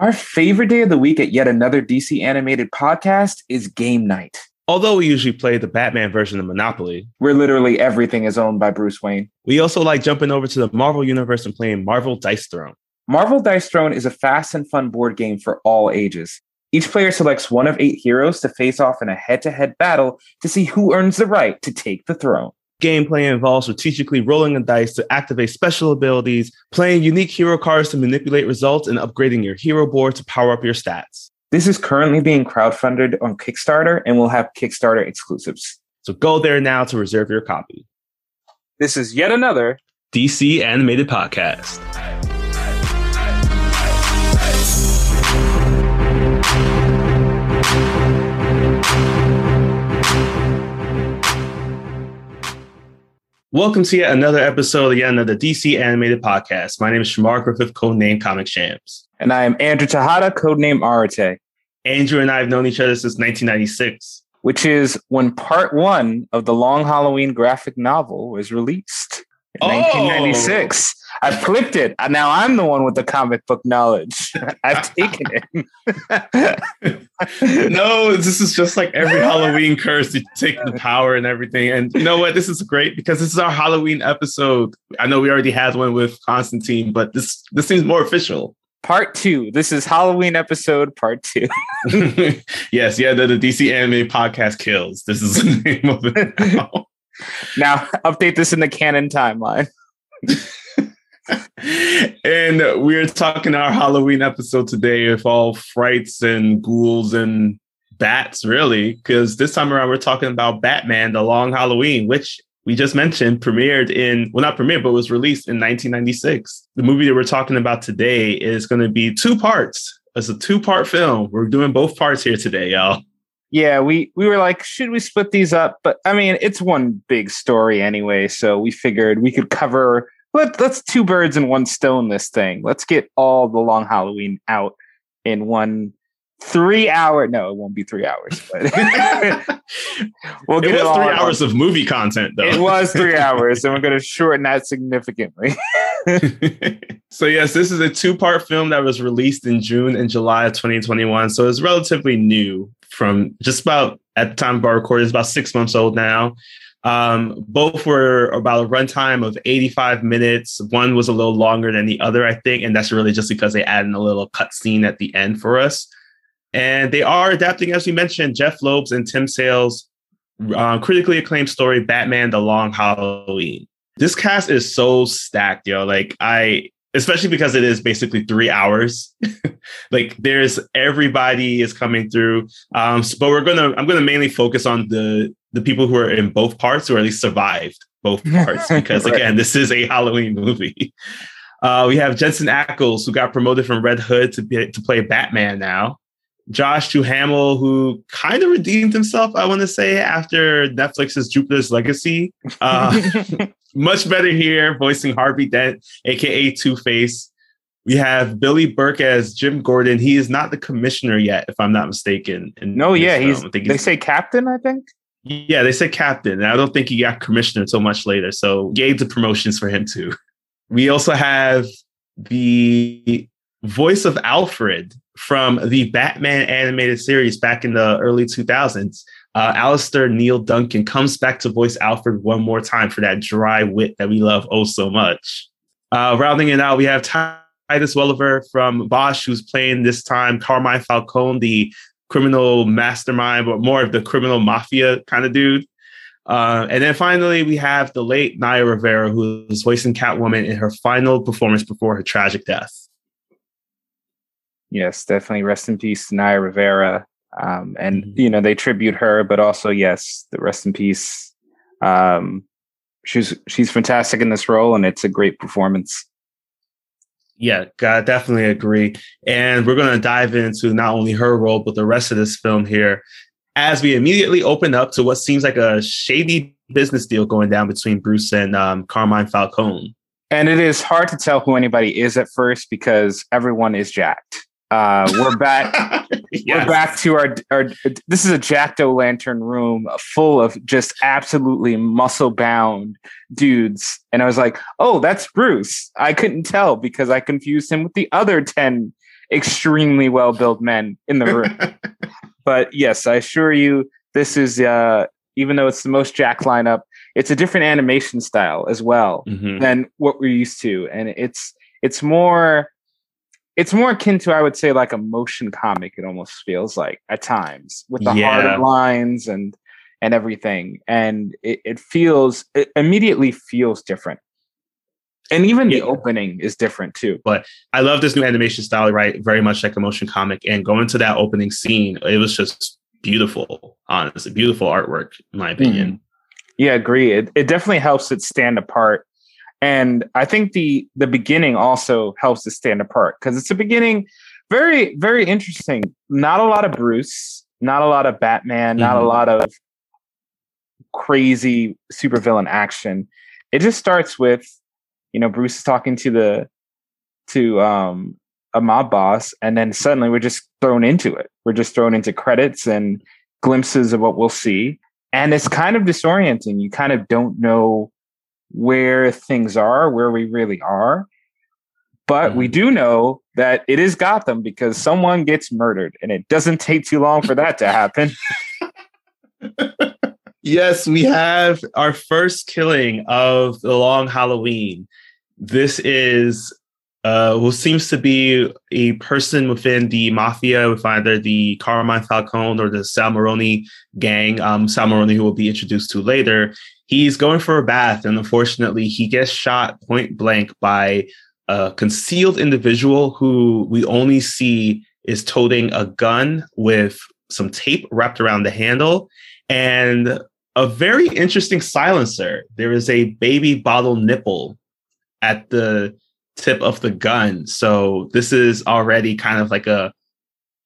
Our favorite day of the week at yet another DC animated podcast is game night. Although we usually play the Batman version of Monopoly, where literally everything is owned by Bruce Wayne. We also like jumping over to the Marvel universe and playing Marvel Dice Throne. Marvel Dice Throne is a fast and fun board game for all ages. Each player selects one of eight heroes to face off in a head to head battle to see who earns the right to take the throne. Gameplay involves strategically rolling a dice to activate special abilities, playing unique hero cards to manipulate results, and upgrading your hero board to power up your stats. This is currently being crowdfunded on Kickstarter and will have Kickstarter exclusives. So go there now to reserve your copy. This is yet another DC animated podcast. Welcome to yet another episode of the yet another DC animated podcast. My name is Shamar Griffith, codename Comic Shams. And I am Andrew Tejada, codename Arate. Andrew and I have known each other since 1996. Which is when part one of the Long Halloween graphic novel was released. Oh. 1996. I flipped it. Now I'm the one with the comic book knowledge. I've taken it. no, this is just like every Halloween curse. You take the power and everything. And you know what? This is great because this is our Halloween episode. I know we already had one with Constantine, but this this seems more official. Part two. This is Halloween episode part two. yes, yeah, the, the DC anime podcast kills. This is the name of it now. Now update this in the canon timeline and we're talking our Halloween episode today of all frights and ghouls and bats, really, because this time around we're talking about Batman: The Long Halloween, which we just mentioned premiered in well, not premiered, but was released in 1996. The movie that we're talking about today is going to be two parts. It's a two-part film. We're doing both parts here today, y'all. Yeah, we we were like, should we split these up? But I mean, it's one big story anyway, so we figured we could cover let, let's two birds and one stone this thing. Let's get all the long Halloween out in one three hour. No, it won't be three hours. But we'll get it was it three hours of movie content, though. It was three hours, and we're going to shorten that significantly. so yes, this is a two-part film that was released in June and July of 2021. So it's relatively new. From just about at the time of our recording, it's about six months old now. Um, both were about a runtime of 85 minutes. One was a little longer than the other, I think, and that's really just because they added a little cut scene at the end for us. And they are adapting, as we mentioned, Jeph Loeb's and Tim Sale's uh, critically acclaimed story, Batman: The Long Halloween. This cast is so stacked, yo. Like I, especially because it is basically three hours. like there's everybody is coming through. Um, so, but we're gonna, I'm gonna mainly focus on the the people who are in both parts or at least survived both parts because right. again this is a halloween movie uh, we have jensen ackles who got promoted from red hood to, be, to play batman now josh duhamel who kind of redeemed himself i want to say after netflix's jupiter's legacy uh, much better here voicing harvey dent aka two-face we have Billy Burke as Jim Gordon. He is not the commissioner yet, if I'm not mistaken. No, yeah, he's, he's. They say captain, I think. Yeah, they said captain. And I don't think he got commissioner until much later. So gave the promotions for him too. We also have the voice of Alfred from the Batman animated series back in the early 2000s. Uh, Alastair Neil Duncan comes back to voice Alfred one more time for that dry wit that we love oh so much. Uh, rounding it out, we have Titus Welliver from Bosch, who's playing this time Carmine Falcone, the criminal mastermind, but more of the criminal mafia kind of dude. Uh, and then finally, we have the late Naya Rivera, who is voicing Catwoman in her final performance before her tragic death. Yes, definitely. Rest in peace, Naya Rivera. Um, and mm-hmm. you know they tribute her, but also yes, the rest in peace. Um, she's she's fantastic in this role, and it's a great performance. Yeah, I definitely agree. And we're going to dive into not only her role, but the rest of this film here as we immediately open up to what seems like a shady business deal going down between Bruce and um, Carmine Falcone. And it is hard to tell who anybody is at first because everyone is jacked. Uh, we're back. yes. We're back to our our. This is a jacked o' lantern room full of just absolutely muscle bound dudes, and I was like, "Oh, that's Bruce." I couldn't tell because I confused him with the other ten extremely well built men in the room. but yes, I assure you, this is uh, even though it's the most Jack lineup, it's a different animation style as well mm-hmm. than what we're used to, and it's it's more it's more akin to I would say like a motion comic. It almost feels like at times with the yeah. harder lines and and everything, and it, it feels it immediately feels different. And even yeah. the opening is different too. But I love this new animation style, right? Very much like a motion comic. And going to that opening scene, it was just beautiful, honestly, beautiful artwork, in my opinion. Mm. Yeah, agree. It, it definitely helps it stand apart. And I think the the beginning also helps to stand apart because it's a beginning very, very interesting. Not a lot of Bruce, not a lot of Batman, mm-hmm. not a mm-hmm. lot of crazy supervillain action. It just starts with, you know, Bruce is talking to the to um a mob boss, and then suddenly we're just thrown into it. We're just thrown into credits and glimpses of what we'll see. And it's kind of disorienting. You kind of don't know where things are, where we really are. But we mm-hmm. do know that it is Gotham because someone gets murdered, and it doesn't take too long for that to happen. yes, we have our first killing of the long Halloween. This is uh, who seems to be a person within the mafia, with either the Carmine Falcone or the Sal Maroni gang. Um, Sal Maroni, who will be introduced to later, he's going for a bath, and unfortunately, he gets shot point blank by a concealed individual who we only see is toting a gun with some tape wrapped around the handle and a very interesting silencer. There is a baby bottle nipple at the tip of the gun. So this is already kind of like a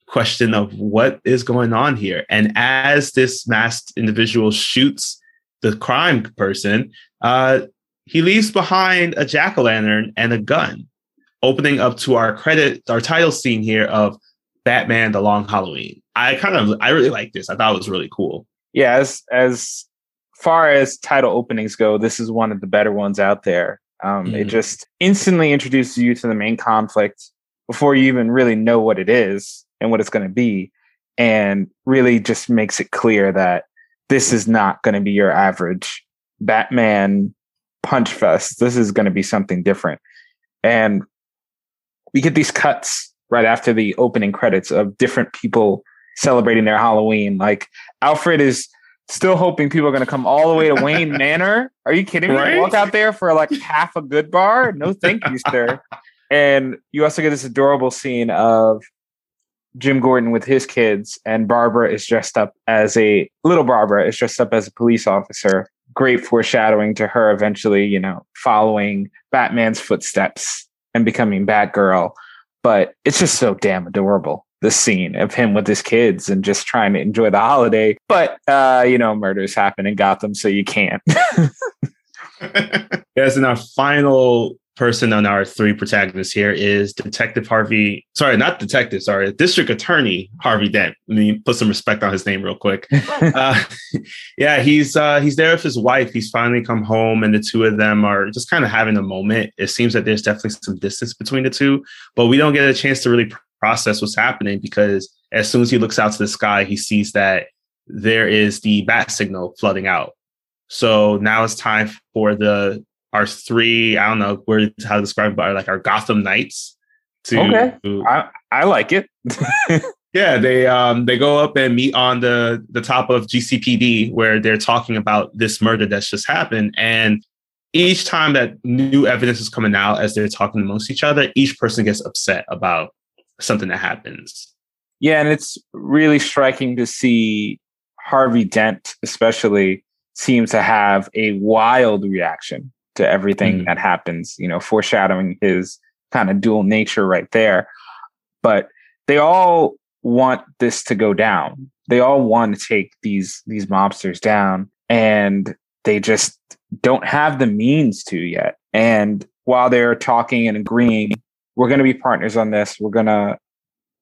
question of what is going on here. And as this masked individual shoots the crime person, uh, he leaves behind a jack o' lantern and a gun, opening up to our credit, our title scene here of Batman: The Long Halloween. I kind of, I really like this. I thought it was really cool. Yeah, as as far as title openings go, this is one of the better ones out there. Um, mm. It just instantly introduces you to the main conflict before you even really know what it is and what it's going to be, and really just makes it clear that this is not going to be your average Batman punch fest. This is going to be something different. And we get these cuts right after the opening credits of different people celebrating their Halloween. Like Alfred is still hoping people are going to come all the way to Wayne Manor. Are you kidding me? Right? Walk out there for like half a good bar? No, thank you, sir. And you also get this adorable scene of Jim Gordon with his kids, and Barbara is dressed up as a little Barbara is dressed up as a police officer. Great foreshadowing to her eventually, you know, following Batman's footsteps and becoming Batgirl. But it's just so damn adorable the scene of him with his kids and just trying to enjoy the holiday. But uh, you know, murders happen in Gotham, so you can't. yes, and our final person on our three protagonists here is Detective Harvey. Sorry, not detective. Sorry, District Attorney Harvey Dent. Let me put some respect on his name real quick. uh, yeah, he's uh, he's there with his wife. He's finally come home, and the two of them are just kind of having a moment. It seems that there's definitely some distance between the two, but we don't get a chance to really process what's happening because as soon as he looks out to the sky, he sees that there is the bat signal flooding out. So now it's time for the our three, I don't know where how to describe it, but like our Gotham Knights to Okay. I, I like it. yeah, they um they go up and meet on the the top of GCPD where they're talking about this murder that's just happened. And each time that new evidence is coming out as they're talking amongst each other, each person gets upset about something that happens. Yeah, and it's really striking to see Harvey Dent, especially, seem to have a wild reaction to everything mm that happens, you know, foreshadowing his kind of dual nature right there. But they all want this to go down. They all want to take these these mobsters down and they just don't have the means to yet. And while they're talking and agreeing, we're going to be partners on this. We're going to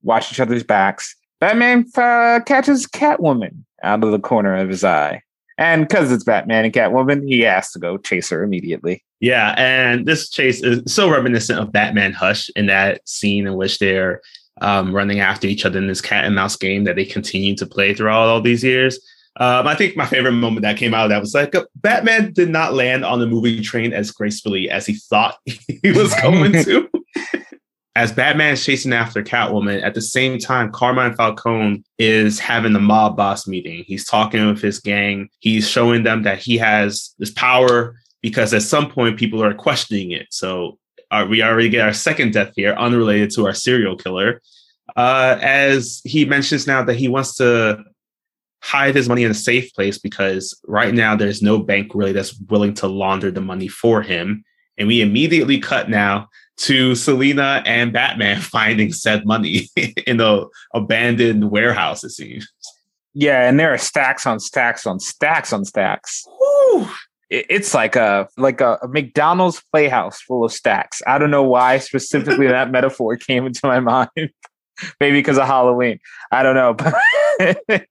watch each other's backs. Batman uh, catches Catwoman out of the corner of his eye. And because it's Batman and Catwoman, he has to go chase her immediately. Yeah, and this chase is so reminiscent of Batman Hush in that scene in which they're um, running after each other in this cat and mouse game that they continue to play throughout all these years. Um, I think my favorite moment that came out of that was like uh, Batman did not land on the movie train as gracefully as he thought he was going to. As Batman is chasing after Catwoman, at the same time, Carmine Falcone is having the mob boss meeting. He's talking with his gang. He's showing them that he has this power because at some point people are questioning it. So uh, we already get our second death here, unrelated to our serial killer. Uh, as he mentions now that he wants to hide his money in a safe place because right now there's no bank really that's willing to launder the money for him. And we immediately cut now to Selina and Batman finding said money in the abandoned warehouse, it seems. Yeah, and there are stacks on stacks on stacks on stacks. Woo! It's like a like a, a McDonald's playhouse full of stacks. I don't know why specifically that metaphor came into my mind. Maybe because of Halloween. I don't know, but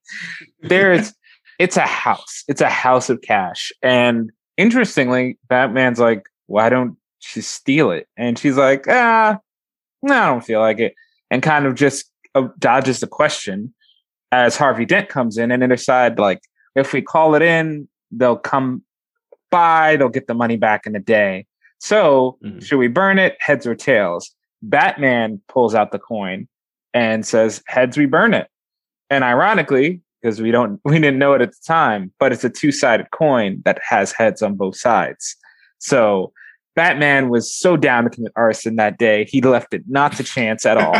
there's it's a house. It's a house of cash. And interestingly, Batman's like, why don't you steal it? And she's like, ah, no, I don't feel like it. And kind of just uh, dodges the question as Harvey Dent comes in and they decide like, if we call it in, they'll come by, they'll get the money back in a day. So mm-hmm. should we burn it? Heads or tails? Batman pulls out the coin and says, heads, we burn it. And ironically, because we don't we didn't know it at the time, but it's a two-sided coin that has heads on both sides. So Batman was so down to commit arson that day, he left it not to chance at all.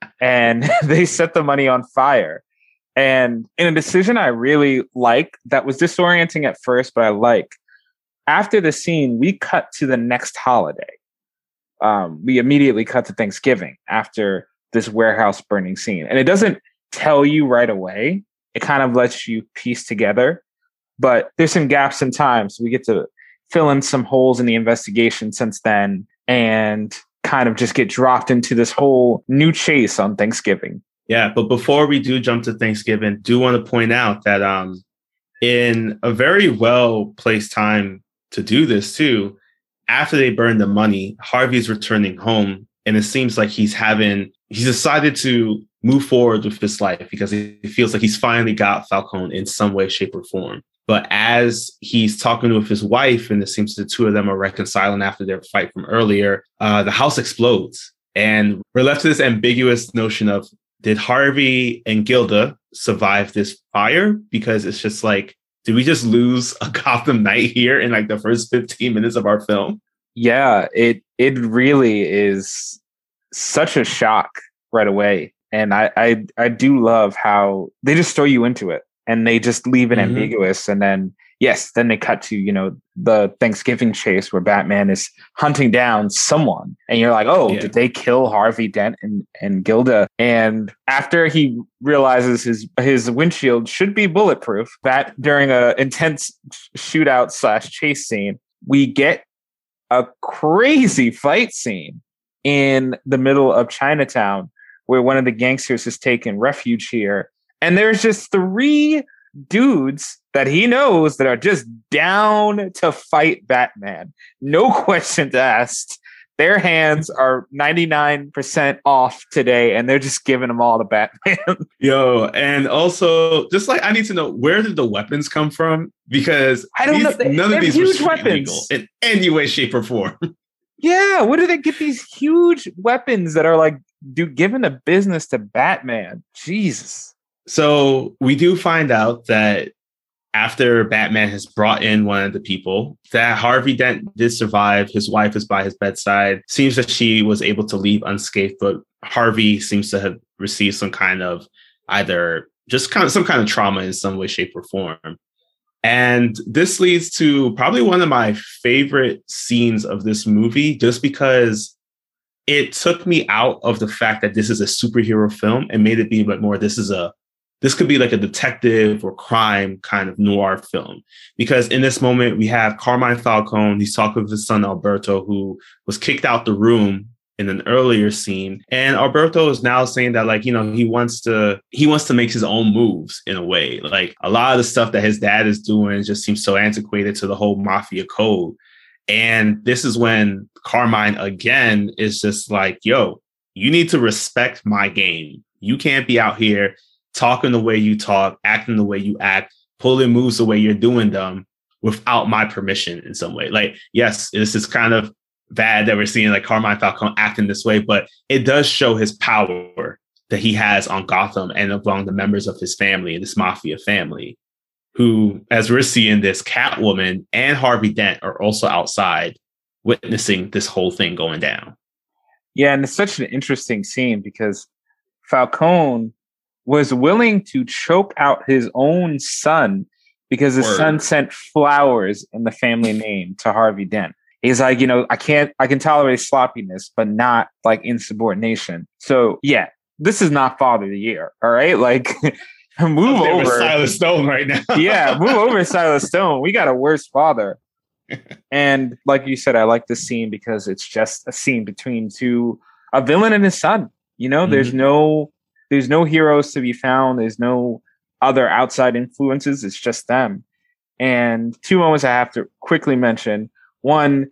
and they set the money on fire. And in a decision I really like, that was disorienting at first, but I like. After the scene, we cut to the next holiday. Um, we immediately cut to Thanksgiving after this warehouse burning scene. And it doesn't tell you right away, it kind of lets you piece together. But there's some gaps in time. So we get to fill in some holes in the investigation since then and kind of just get dropped into this whole new chase on Thanksgiving. Yeah, but before we do jump to Thanksgiving, do want to point out that um in a very well placed time to do this too, after they burn the money, Harvey's returning home and it seems like he's having he's decided to move forward with his life because he feels like he's finally got Falcone in some way, shape, or form. But as he's talking with his wife, and it seems the two of them are reconciling after their fight from earlier, uh, the house explodes. And we're left to this ambiguous notion of did Harvey and Gilda survive this fire? Because it's just like, did we just lose a Gotham Knight here in like the first 15 minutes of our film? Yeah, it it really is such a shock right away. And I I, I do love how they just throw you into it and they just leave it mm-hmm. ambiguous and then yes then they cut to you know the thanksgiving chase where batman is hunting down someone and you're like oh yeah. did they kill harvey dent and, and gilda and after he realizes his his windshield should be bulletproof that during a intense shootout slash chase scene we get a crazy fight scene in the middle of chinatown where one of the gangsters has taken refuge here and there's just three dudes that he knows that are just down to fight Batman. No questions asked. Their hands are 99% off today, and they're just giving them all to Batman. Yo, and also, just like I need to know where did the weapons come from? Because I don't these, know. They, none of these huge weapons in any way, shape, or form. Yeah, where do they get these huge weapons that are like, do given the business to Batman? Jesus. So we do find out that after Batman has brought in one of the people, that Harvey Dent did survive. His wife is by his bedside. Seems that she was able to leave unscathed, but Harvey seems to have received some kind of either just kind of some kind of trauma in some way, shape, or form. And this leads to probably one of my favorite scenes of this movie, just because it took me out of the fact that this is a superhero film and made it be a bit more this is a this could be like a detective or crime kind of noir film. Because in this moment, we have Carmine Falcone. He's talking with his son, Alberto, who was kicked out the room in an earlier scene. And Alberto is now saying that like, you know, he wants to he wants to make his own moves in a way. Like a lot of the stuff that his dad is doing just seems so antiquated to the whole mafia code. And this is when Carmine again is just like, yo, you need to respect my game. You can't be out here talking the way you talk, acting the way you act, pulling moves the way you're doing them without my permission in some way. Like, yes, this is kind of bad that we're seeing like Carmine Falcone acting this way, but it does show his power that he has on Gotham and among the members of his family, this mafia family, who, as we're seeing this, Catwoman and Harvey Dent are also outside witnessing this whole thing going down. Yeah, and it's such an interesting scene because Falcone was willing to choke out his own son because his Word. son sent flowers in the family name to Harvey Dent. He's like, you know, I can't, I can tolerate sloppiness, but not like insubordination. So yeah, this is not Father of the Year. All right, like move over Silas Stone right now. yeah, move over Silas Stone. We got a worse father. and like you said, I like this scene because it's just a scene between two a villain and his son. You know, mm-hmm. there's no there's no heroes to be found. There's no other outside influences. It's just them. And two moments I have to quickly mention. One,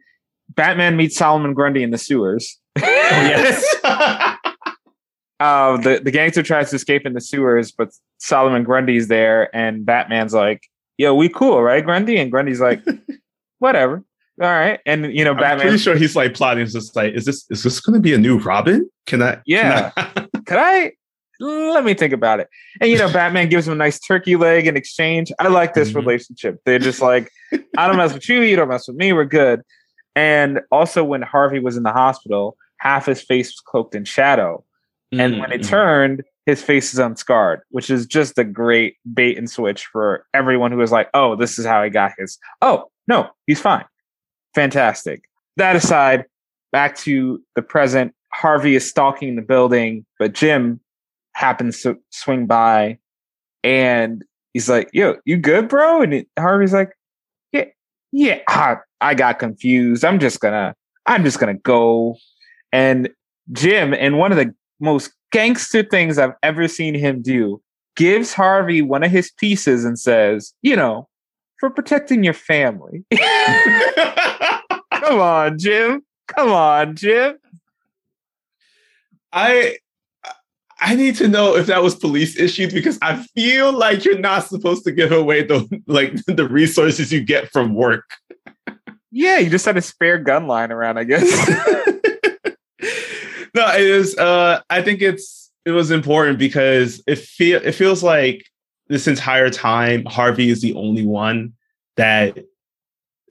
Batman meets Solomon Grundy in the sewers. oh, yes. uh, the, the gangster tries to escape in the sewers, but Solomon Grundy's there, and Batman's like, yo, we cool, right, Grundy? And Grundy's like, whatever. All right. And you know, Batman. I'm pretty sure he's like plotting just like, is this is this gonna be a new Robin? Can I Yeah. Can I, can I let me think about it. And you know, Batman gives him a nice turkey leg in exchange. I like this mm-hmm. relationship. They're just like, I don't mess with you, you don't mess with me, we're good. And also, when Harvey was in the hospital, half his face was cloaked in shadow. Mm-hmm. And when it mm-hmm. turned, his face is unscarred, which is just a great bait and switch for everyone who was like, oh, this is how he got his. Oh, no, he's fine. Fantastic. That aside, back to the present. Harvey is stalking the building, but Jim happens to swing by and he's like, Yo, you good, bro? And it, Harvey's like, Yeah, yeah, I, I got confused. I'm just gonna, I'm just gonna go. And Jim, and one of the most gangster things I've ever seen him do, gives Harvey one of his pieces and says, You know, for protecting your family. Come on, Jim. Come on, Jim. I I need to know if that was police issued because I feel like you're not supposed to give away the like the resources you get from work. Yeah, you just had a spare gun lying around, I guess. no, it is uh I think it's it was important because it feel it feels like this entire time Harvey is the only one that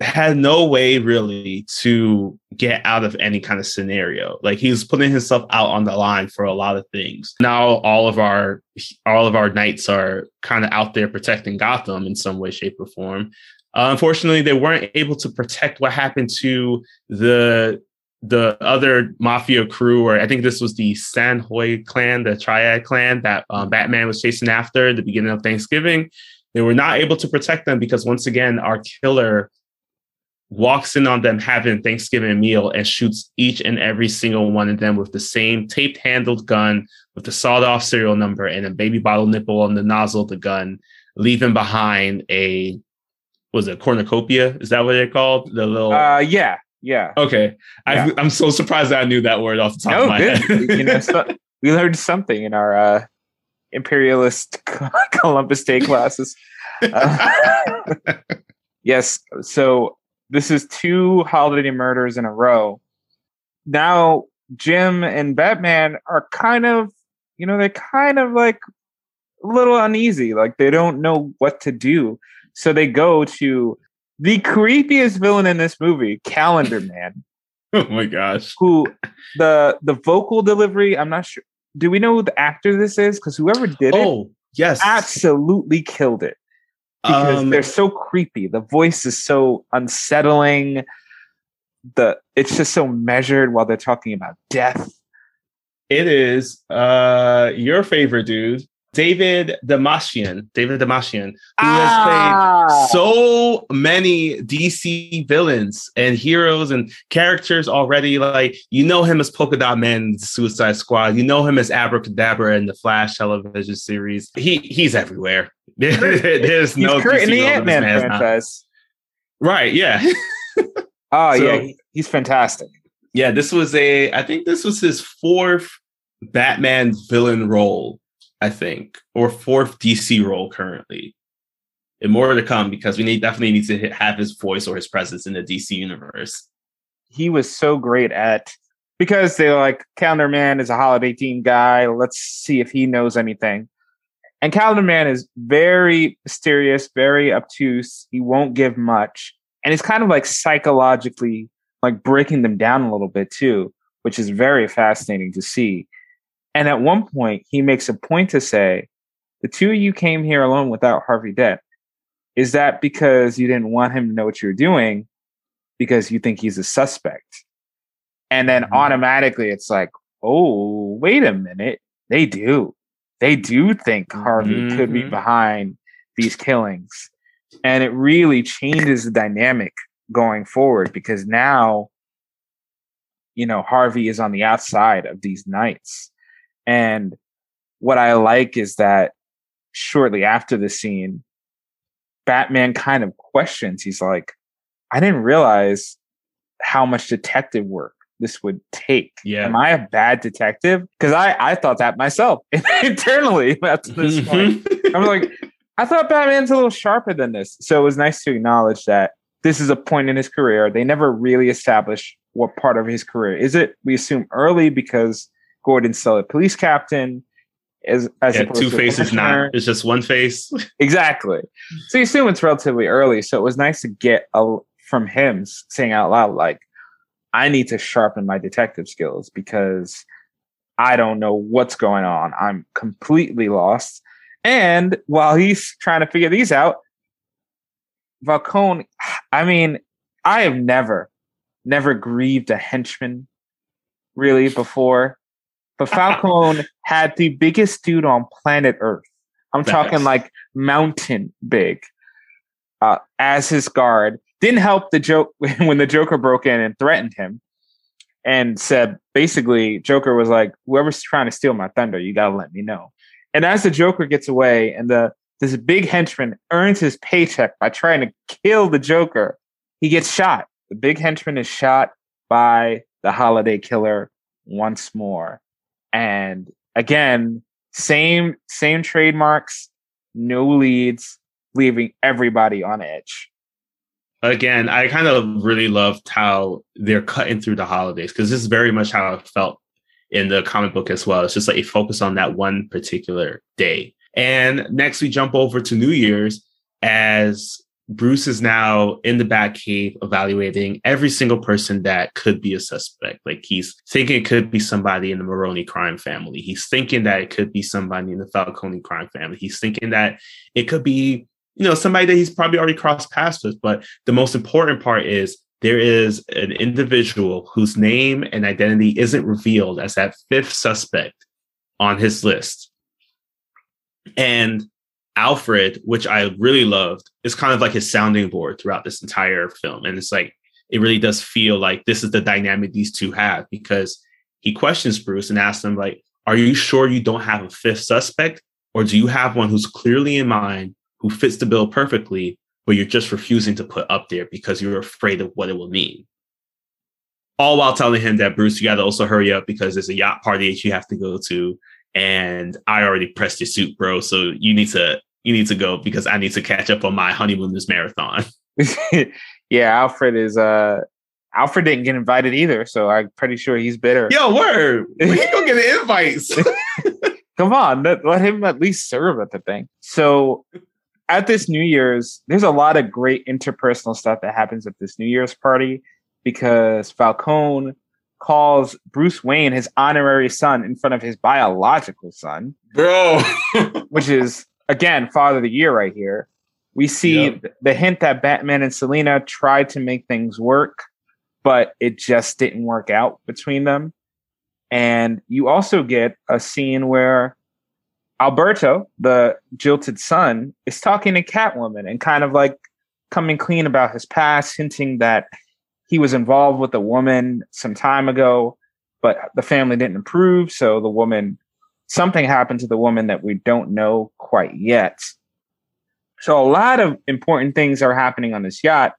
had no way really to get out of any kind of scenario. Like he's putting himself out on the line for a lot of things. Now all of our all of our knights are kind of out there protecting Gotham in some way, shape, or form. Uh, unfortunately, they weren't able to protect what happened to the the other mafia crew, or I think this was the Sanhoi clan, the Triad clan that um, Batman was chasing after at the beginning of Thanksgiving. They were not able to protect them because once again, our killer walks in on them having Thanksgiving meal and shoots each and every single one of them with the same taped handled gun with the sawed off serial number and a baby bottle nipple on the nozzle of the gun, leaving behind a was it cornucopia? Is that what they're called? The little uh yeah, yeah. Okay. Yeah. I, am so surprised that I knew that word off the top no, of my good. head. you know, so, we learned something in our uh imperialist Columbus Day classes. Uh, yes. So this is two holiday murders in a row. Now, Jim and Batman are kind of, you know, they're kind of like a little uneasy. Like they don't know what to do. So they go to the creepiest villain in this movie, Calendar Man. oh my gosh. Who the the vocal delivery, I'm not sure. Do we know who the actor this is? Because whoever did it, oh, yes. absolutely killed it because um, they're so creepy. The voice is so unsettling. The it's just so measured while they're talking about death. It is uh your favorite dude, David Dastmalchian. David Dastmalchian, who ah. has played so many DC villains and heroes and characters already. Like you know him as Polka Dot Man, Suicide Squad. You know him as Abracadabra in the Flash television series. He he's everywhere. There's no Kurt in the Ant Man franchise. Right. Yeah. oh so, yeah, he's fantastic. Yeah, this was a. I think this was his fourth Batman villain role, I think, or fourth DC role currently. And more to come because we need definitely need to have his voice or his presence in the DC universe. He was so great at because they're like Calendar Man is a holiday team guy. Let's see if he knows anything. And Calendar Man is very mysterious, very obtuse. He won't give much. And he's kind of like psychologically like breaking them down a little bit too, which is very fascinating to see. And at one point, he makes a point to say, The two of you came here alone without Harvey Dent. Is that because you didn't want him to know what you're doing? Because you think he's a suspect? And then mm-hmm. automatically it's like, oh, wait a minute. They do they do think Harvey mm-hmm. could be mm-hmm. behind these killings. And it really changes the dynamic going forward because now, you know, Harvey is on the outside of these knights. And what I like is that shortly after the scene, Batman kind of questions. He's like, I didn't realize how much detective work this would take. Yeah. Am I a bad detective? Because I, I thought that myself internally at this mm-hmm. point. I'm like, I thought Batman's a little sharper than this. So it was nice to acknowledge that this is a point in his career. They never really established what part of his career is it. We assume early because Gordon's still a police captain. As, as yeah, two faces not it's just one face exactly so you assume it's relatively early so it was nice to get a, from him saying out loud like I need to sharpen my detective skills because I don't know what's going on. I'm completely lost. And while he's trying to figure these out, Falcone, I mean, I have never, never grieved a henchman really before. But Falcone had the biggest dude on planet Earth. I'm talking like mountain big uh, as his guard. Didn't help the joke when the Joker broke in and threatened him and said basically Joker was like, whoever's trying to steal my thunder, you gotta let me know. And as the Joker gets away and the this big henchman earns his paycheck by trying to kill the Joker, he gets shot. The big henchman is shot by the holiday killer once more. And again, same same trademarks, no leads, leaving everybody on edge again, I kind of really loved how they're cutting through the holidays because this is very much how it felt in the comic book as well. It's just like a focus on that one particular day. And next, we jump over to New Year's as Bruce is now in the Batcave evaluating every single person that could be a suspect. Like he's thinking it could be somebody in the Maroni crime family. He's thinking that it could be somebody in the Falcone crime family. He's thinking that it could be you know, somebody that he's probably already crossed paths with. But the most important part is there is an individual whose name and identity isn't revealed as that fifth suspect on his list. And Alfred, which I really loved, is kind of like his sounding board throughout this entire film. And it's like, it really does feel like this is the dynamic these two have because he questions Bruce and asks him, like, are you sure you don't have a fifth suspect? Or do you have one who's clearly in mind who fits the bill perfectly, but you're just refusing to put up there because you're afraid of what it will mean. All while telling him that Bruce, you got to also hurry up because there's a yacht party that you have to go to, and I already pressed your suit, bro. So you need to you need to go because I need to catch up on my honeymooners marathon. yeah, Alfred is uh Alfred didn't get invited either, so I'm pretty sure he's bitter. Yo, word. We gonna get the invites. Come on, let, let him at least serve at the thing. So at this New Year's, there's a lot of great interpersonal stuff that happens at this New Year's party because Falcone calls Bruce Wayne his honorary son in front of his biological son. Bro. which is, again, Father of the Year right here. We see yep. the hint that Batman and Selina tried to make things work, but it just didn't work out between them. And you also get a scene where Alberto, the jilted son, is talking to Catwoman and kind of like coming clean about his past, hinting that he was involved with a woman some time ago, but the family didn't approve. So the woman, something happened to the woman that we don't know quite yet. So a lot of important things are happening on this yacht.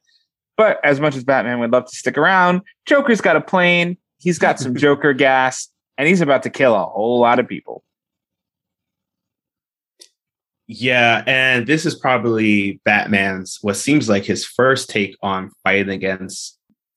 But as much as Batman would love to stick around, Joker's got a plane. He's got some Joker gas. and he's about to kill a whole lot of people. Yeah, and this is probably Batman's what seems like his first take on fighting against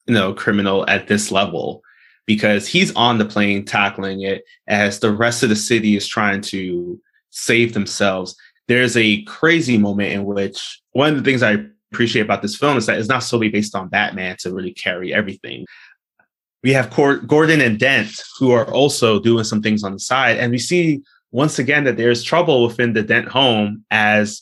you know criminal at this level because he's on the plane tackling it as the rest of the city is trying to save themselves. There's a crazy moment in which one of the things I appreciate about this film is that it's not solely based on Batman to really carry everything. We have Gordon and Dent who are also doing some things on the side, and we see once again that there's trouble within the Dent home as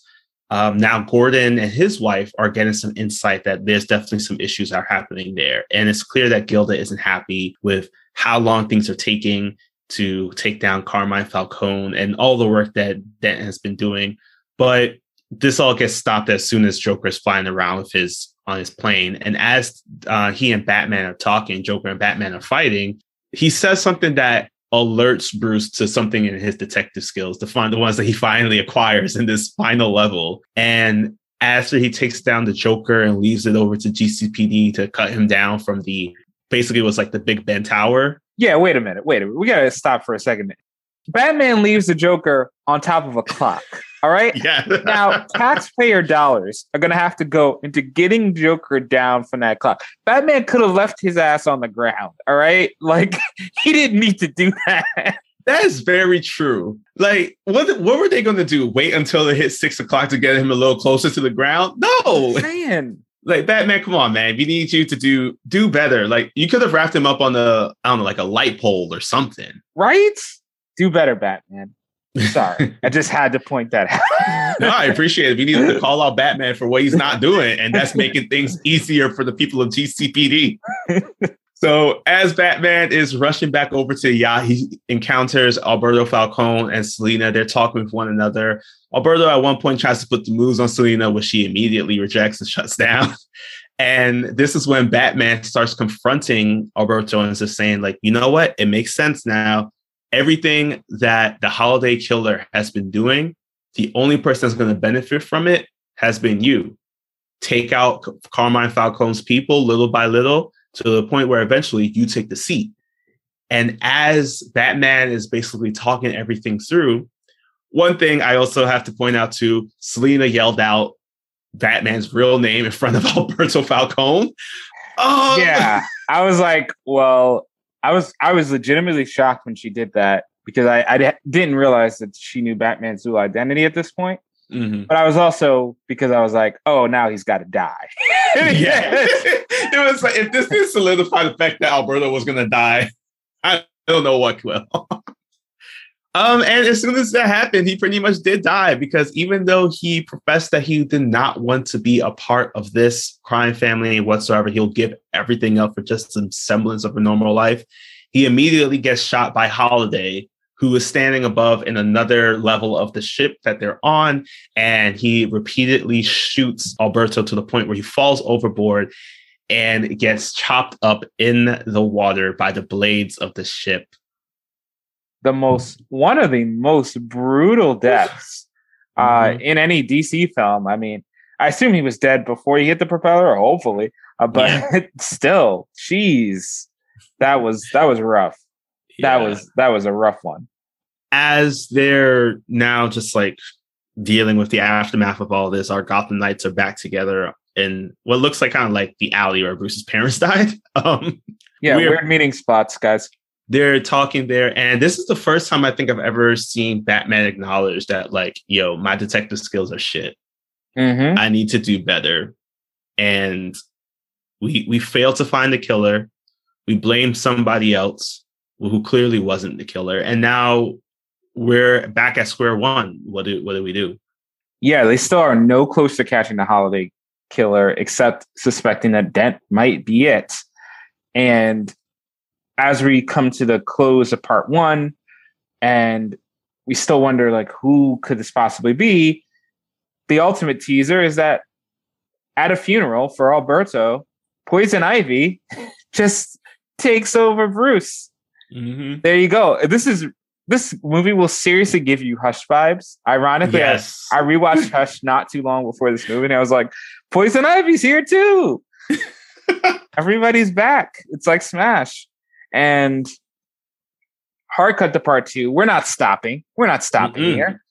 um, now Gordon and his wife are getting some insight that there's definitely some issues are happening there. And it's clear that Gilda isn't happy with how long things are taking to take down Carmine Falcone and all the work that Dent has been doing. But this all gets stopped as soon as Joker is flying around with his on his plane. And as uh, he and Batman are talking, Joker and Batman are fighting, he says something that alerts Bruce to something in his detective skills to find the ones that he finally acquires in this final level. And after he takes down the Joker and leaves it over to GCPD to cut him down from the basically was like the Big Ben Tower. Yeah, wait a minute. Wait a minute. We gotta stop for a second. Batman leaves the Joker on top of a clock. All right. Yeah. now, taxpayer dollars are going to have to go into getting Joker down from that clock. Batman could have left his ass on the ground. All right. Like, he didn't need to do that. That is very true. Like, what what were they going to do? Wait until it hit six o'clock to get him a little closer to the ground? No, man. Like Batman, come on, man. We need you to do do better. Like, you could have wrapped him up on the I don't know, like a light pole or something. Right? Do better, Batman. Sorry, I just had to point that out. no, I appreciate it. We need to call out Batman for what he's not doing, and that's making things easier for the people of GCPD. so, as Batman is rushing back over to yacht, he encounters Alberto Falcone and Selina. They're talking with one another. Alberto, at one point, tries to put the moves on Selina, which she immediately rejects and shuts down. And this is when Batman starts confronting Alberto and just saying, like, you know what? It makes sense now everything that the holiday killer has been doing, the only person that's going to benefit from it has been you. Take out Carmine Falcone's people little by little to the point where eventually you take the seat. And as Batman is basically talking everything through, one thing I also have to point out to Selina yelled out Batman's real name in front of Alberto Falcone. Oh, yeah. I was like, well, I was I was legitimately shocked when she did that because I, I didn't realize that she knew Batman's dual identity at this point. Mm-hmm. But I was also because I was like, oh, now he's got to die. yeah, it was like if this didn't solidify the fact that Alberto was going to die, I don't know what will. um, and as soon as that happened, he pretty much did die because even though he professed that he did not want to be a part of this crime family whatsoever, he'll give everything up for just some semblance of a normal life. He immediately gets shot by Holiday, who is standing above in another level of the ship that they're on. And he repeatedly shoots Alberto to the point where he falls overboard and gets chopped up in the water by the blades of the ship. The most, one of the most brutal deaths uh, mm-hmm. in any DC film. I mean, I assume he was dead before he hit the propeller, hopefully. Uh, but yeah. still, jeez, that was that was rough. Yeah. That was that was a rough one. As they're now just like dealing with the aftermath of all this, our Gotham Knights are back together in what looks like kind of like the alley where Bruce's parents died. Um, yeah, weird meeting spots, guys. They're talking there, and this is the first time I think I've ever seen Batman acknowledge that, like, yo, my detective skills are shit. Mm-hmm. I need to do better. And we we fail to find the killer. We blame somebody else who clearly wasn't the killer, and now we're back at square one. What do what do we do? Yeah, they still are no closer to catching the holiday killer, except suspecting that Dent might be it. And as we come to the close of part one, and we still wonder like who could this possibly be? The ultimate teaser is that at a funeral for Alberto, Poison Ivy just takes over Bruce. Mm-hmm. There you go. This is this movie will seriously give you Hush vibes. Ironically, yes. I, I rewatched Hush not too long before this movie, and I was like, Poison Ivy's here too. Everybody's back. It's like Smash. And hard cut to part two. We're not stopping. We're not stopping Mm-mm. here.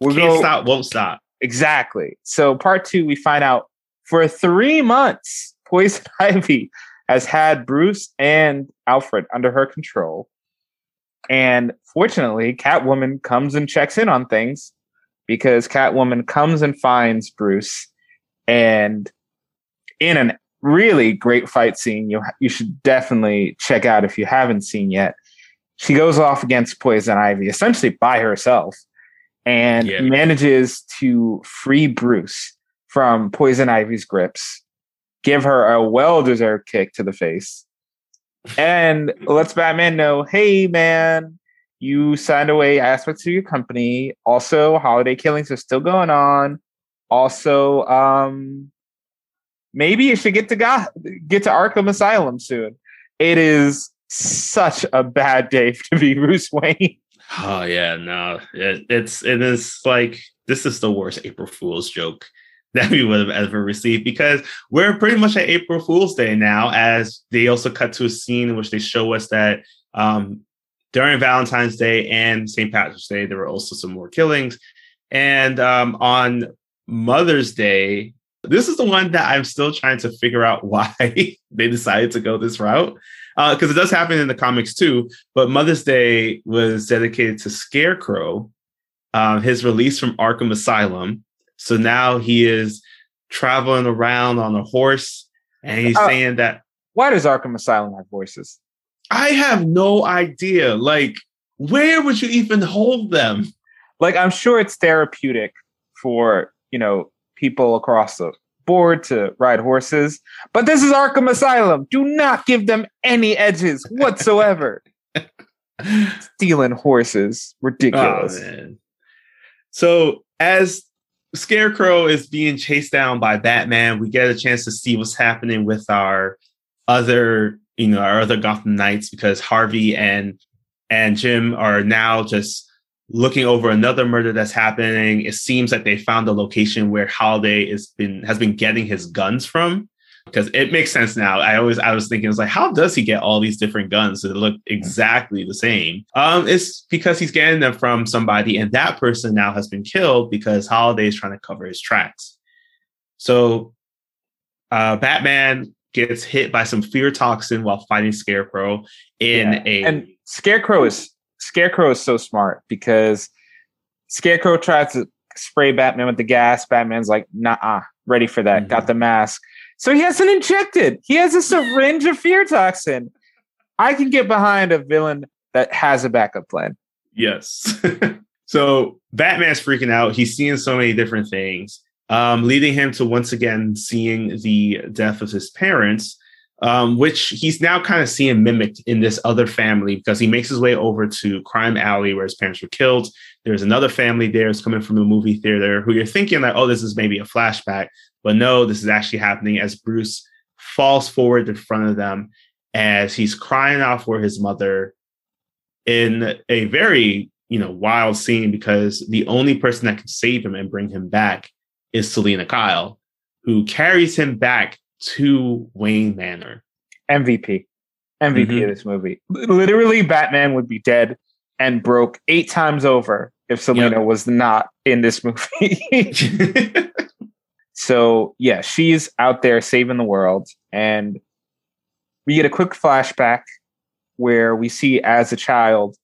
We're Can't go- stop, won't stop. Exactly. So part two, we find out for three months, Poison Ivy has had Bruce and Alfred under her control. And fortunately, Catwoman comes and checks in on things because Catwoman comes and finds Bruce and in a really great fight scene you you should definitely check out if you haven't seen yet. She goes off against Poison Ivy essentially by herself and Yeah. manages to free Bruce from Poison Ivy's grips, give her a well deserved kick to the face, and lets Batman know hey, man, you signed away aspects of your company. Also, holiday killings are still going on. Also, um, maybe you should get to go- get to Arkham Asylum soon. It is such a bad day to be Bruce Wayne. Oh yeah, no, it, it's it is like this is the worst April Fool's joke that we would have ever received because we're pretty much at April Fool's Day now. As they also cut to a scene in which they show us that um, during Valentine's Day and St. Patrick's Day there were also some more killings, and um, on Mother's Day. This is the one that I'm still trying to figure out why they decided to go this route because it does happen in the comics too. But Mother's Day was dedicated to Scarecrow, um, his release from Arkham Asylum. So now he is traveling around on a horse, and he's Oh. saying that Why does Arkham Asylum have voices? I have no idea. Like, where would you even hold them? Like, I'm sure it's therapeutic for you know people across the board to ride horses, but this is Arkham Asylum. Do not give them any edges whatsoever. Stealing horses, ridiculous. Oh, man. So as Scarecrow is being chased down by Batman, we get a chance to see what's happening with our other, you know, our other Gotham Knights because Harvey and and Jim are now just looking over another murder that's happening. It seems like they found the location where Holiday is been has been getting his guns from. Because it makes sense now. I always I was thinking, it's like, how does he get all these different guns that look exactly the same? Um, it's because he's getting them from somebody, and that person now has been killed because Holiday is trying to cover his tracks. So uh Batman gets hit by some fear toxin while fighting Scarecrow in Yeah. a and Scarecrow is Scarecrow is so smart because Scarecrow tries to spray Batman with the gas. Batman's like, nah, ready for that. Mhm. Got the mask. So he hasn't injected. He has a syringe of fear toxin. I can get behind a villain that has a backup plan. Yes. so Batman's freaking out. He's seeing so many different things, um, leading him to once again seeing the death of his parents, um, which he's now kind of seeing mimicked in this other family because he makes his way over to Crime Alley where his parents were killed. There's another family there who's coming from the movie theater who you're thinking like, oh, this is maybe a flashback. But no, this is actually happening as Bruce falls forward in front of them as he's crying out for his mother in a very you know wild scene because the only person that can save him and bring him back is Selina Kyle, who carries him back to Wayne Manor. MVP. MVP Mhm. of this movie. Literally, Batman would be dead and broke eight times over if Selina was not in this movie. So yeah, she's out there saving the world, and we get a quick flashback where we see as a child,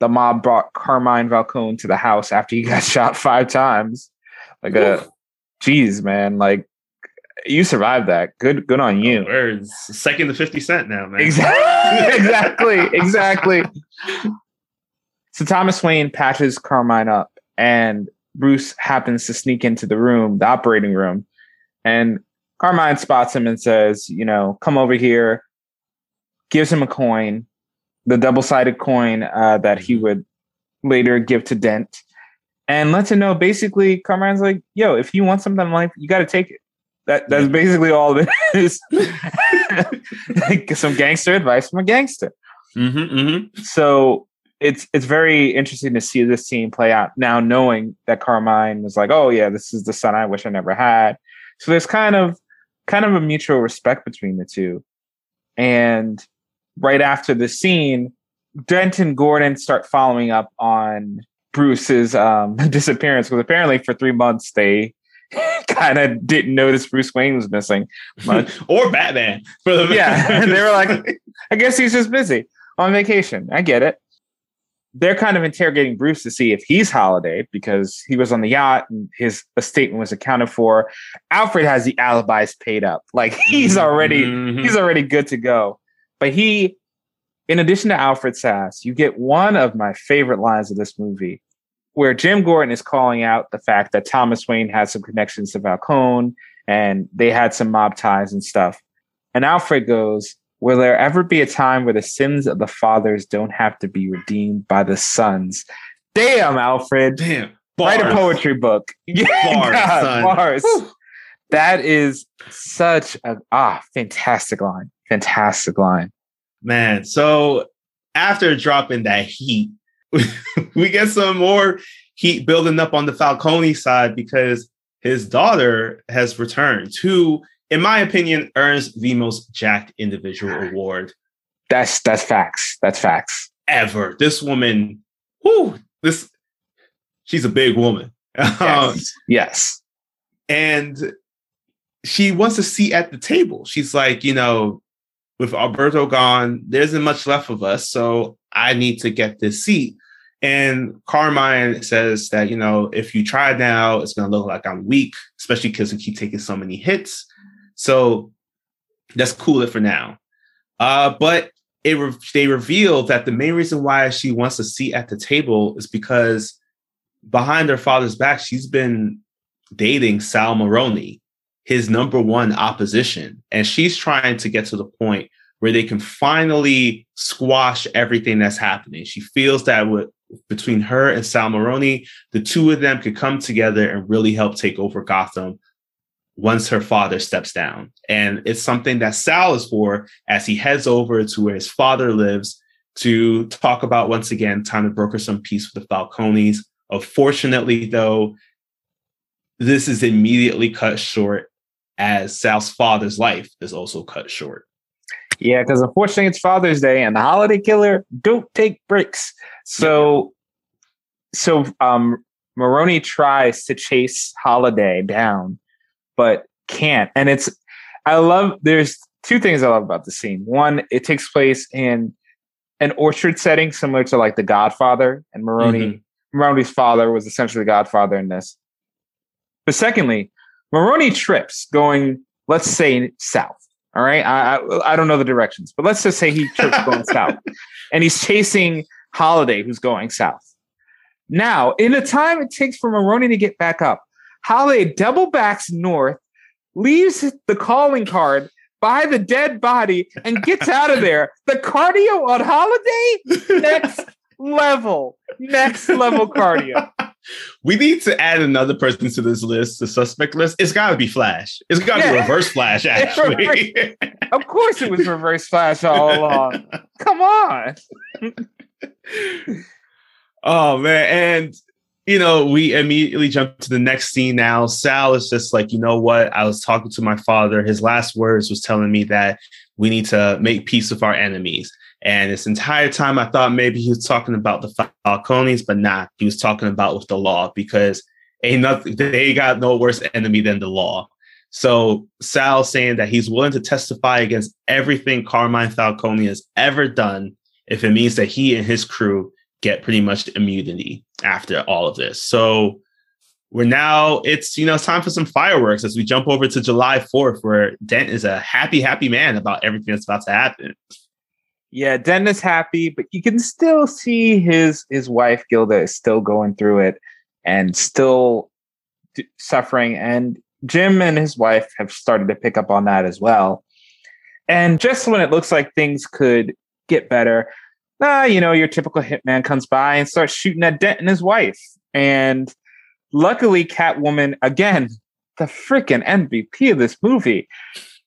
the mob brought Carmine Falcone to the house after he got shot five times. Like a, Oof. geez, man, like you survived that. Good, good on you. Words second to fifty cent now, man. Exactly, exactly, exactly. So Thomas Wayne patches Carmine up, and Bruce happens to sneak into the room, the operating room, and Carmine spots him and says, "You know, come over here." Gives him a coin, the double-sided coin uh, that he would later give to Dent, and lets him know. Basically, Carmine's like, "Yo, if you want something in life, you got to take it." That that's basically all it is. some gangster advice from a gangster. Mm-hmm, mm-hmm. So it's it's very interesting to see this scene play out now, knowing that Carmine was like, "Oh yeah, this is the son I wish I never had." So there's kind of kind of a mutual respect between the two. And right after the scene, Dent and Gordon start following up on Bruce's um, disappearance because apparently for three months they kind of didn't notice Bruce Wayne was missing much. or Batman for the yeah. And they were like, I guess he's just busy on vacation. I get it. They're kind of interrogating Bruce to see if he's Holiday because he was on the yacht and his statement was accounted for. Alfred has the alibis paid up. Like he's already mm-hmm. he's already good to go. But he, in addition to Alfred Sass, you get one of my favorite lines of this movie where Jim Gordon is calling out the fact that Thomas Wayne had some connections to Falcone and they had some mob ties and stuff. And Alfred goes, Will there ever be a time where the sins of the fathers don't have to be redeemed by the sons? Damn, Alfred. Damn. Bars. Write a poetry book. Yeah, bars. God, bars. That is such a ah fantastic line. Fantastic line. Man, so after dropping that heat, we get some more heat building up on the Falcone side because his daughter has returned, who, in my opinion, earns the most jacked individual award. That's that's facts. That's facts. Ever. This woman, whoo, this she's a big woman. Yes. um, yes. And she wants to see at the table. She's like, you know, with Alberto gone, there isn't much left of us. So I need to get this seat. And Carmine says that, you know, if you try now, it's going to look like I'm weak, especially because we keep taking so many hits. So let's cool it for now. Uh, but it re- they reveal that the main reason why she wants a seat at the table is because behind her father's back, she's been dating Sal Maroni, his number one opposition. And she's trying to get to the point where they can finally squash everything that's happening. She feels that with between her and Sal Maroni, the two of them could come together and really help take over Gotham once her father steps down. And it's something that Sal is for as he heads over to where his father lives to talk about once again time to broker some peace with the Falcones. Unfortunately, though, this is immediately cut short as Sal's father's life is also cut short. Yeah, because unfortunately it's Father's Day and the holiday killer don't take breaks. So so um Maroni tries to chase Holiday down, but can't. And it's I love there's two things I love about the scene. One, it takes place in an orchard setting similar to like The Godfather, and Maroni. mm-hmm. Maroni's father was essentially the Godfather in this. But secondly, Maroni trips going, let's say, south. All right. I, I, I don't know the directions, but let's just say he trips going south and he's chasing Holiday, who's going south. Now, in the time it takes for Maroni to get back up, Holiday double backs north, leaves the calling card by the dead body, and gets out of there. The cardio on Holiday, next level, next level cardio. We need to add another person to this list, the suspect list. It's got to be Flash. It's got to yeah. be Reverse Flash, actually. of course, it was Reverse Flash all along. Come on. oh man, and you know, we immediately jump to the next scene now. Sal is just like, you know what? I was talking to my father. His last words was telling me that we need to make peace with our enemies. And this entire time, I thought maybe he was talking about the Falcones, but not. He was talking about with the law because ain't nothing. They got no worse enemy than the law. So Sal saying that he's willing to testify against everything Carmine Falcone has ever done if it means that he and his crew get pretty much immunity after all of this. So we're now it's you know it's time for some fireworks as we jump over to July 4th where Dent is a happy happy man about everything that's about to happen yeah, Dent is happy, but you can still see his his wife Gilda is still going through it and still d- suffering. And Jim and his wife have started to pick up on that as well. And just when it looks like things could get better, ah, you know, your typical hitman comes by and starts shooting at Dent and his wife. And luckily, Catwoman, again, the freaking MVP of this movie,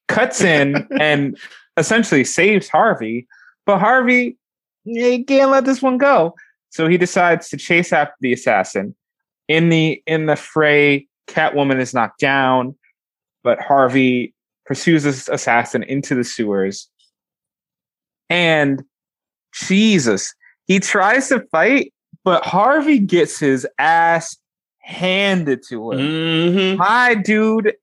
cuts in and essentially saves Harvey but Harvey, he can't let this one go. So he decides to chase after the assassin. In the in the fray, Catwoman is knocked down, but Harvey pursues this assassin into the sewers. And Jesus, he tries to fight, but Harvey gets his ass handed to him. Mhm. My dude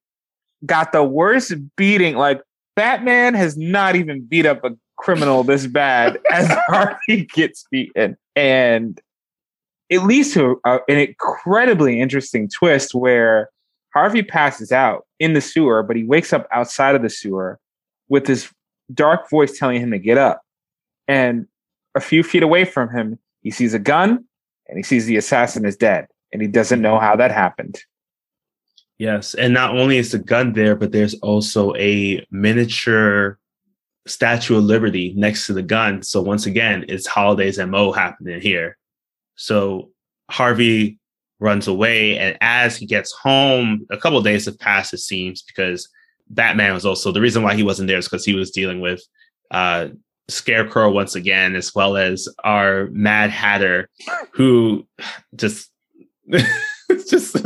got the worst beating. Like Batman has not even beat up a criminal this bad as Harvey gets beaten, and it leads to a- an incredibly interesting twist where Harvey passes out in the sewer, but he wakes up outside of the sewer with this dark voice telling him to get up. And a few feet away from him, he sees a gun and he sees the assassin is dead, and he doesn't know how that happened. Yes, and not only is the gun there, but there's also a miniature Statue of Liberty next to the gun. So once again, it's Holiday's MO happening here. So Harvey runs away, and as he gets home, a couple days have passed, it seems, because Batman was also the reason why he wasn't there is because he was dealing with uh Scarecrow once again, as well as our Mad Hatter, who just just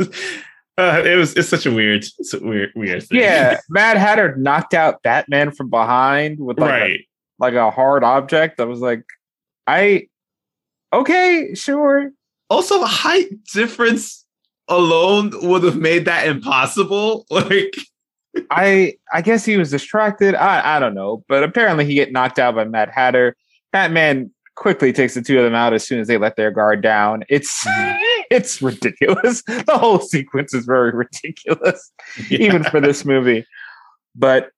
uh, it was it's such a weird it's a weird weird thing. Yeah, Mad Hatter knocked out Batman from behind with like a like a hard object. I was like, I okay, sure. Also, height difference alone would have made that impossible. Like, I I guess he was distracted. I I don't know, but apparently he get knocked out by Mad Hatter. Batman quickly takes the two of them out as soon as they let their guard down. It's it's ridiculous. The whole sequence is very ridiculous, even for this movie. But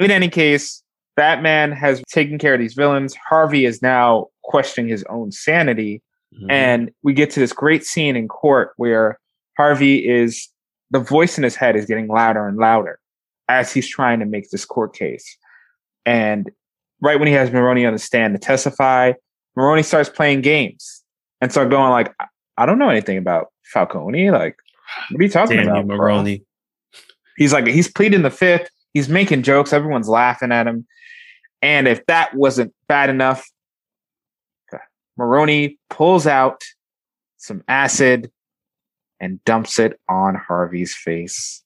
in any case, Batman has taken care of these villains. Harvey is now questioning his own sanity. Mhm. And we get to this great scene in court where Harvey is the voice in his head is getting louder and louder as he's trying to make this court case. And right when he has Maroni on the stand to testify, Maroni starts playing games and start going like, "I- don't know anything about Falcone. Like, what are you talking damn about, you, bro?" Maroni. He's like, he's pleading the fifth. He's making jokes. Everyone's laughing at him. And if that wasn't bad enough, Maroni pulls out some acid and dumps it on Harvey's face.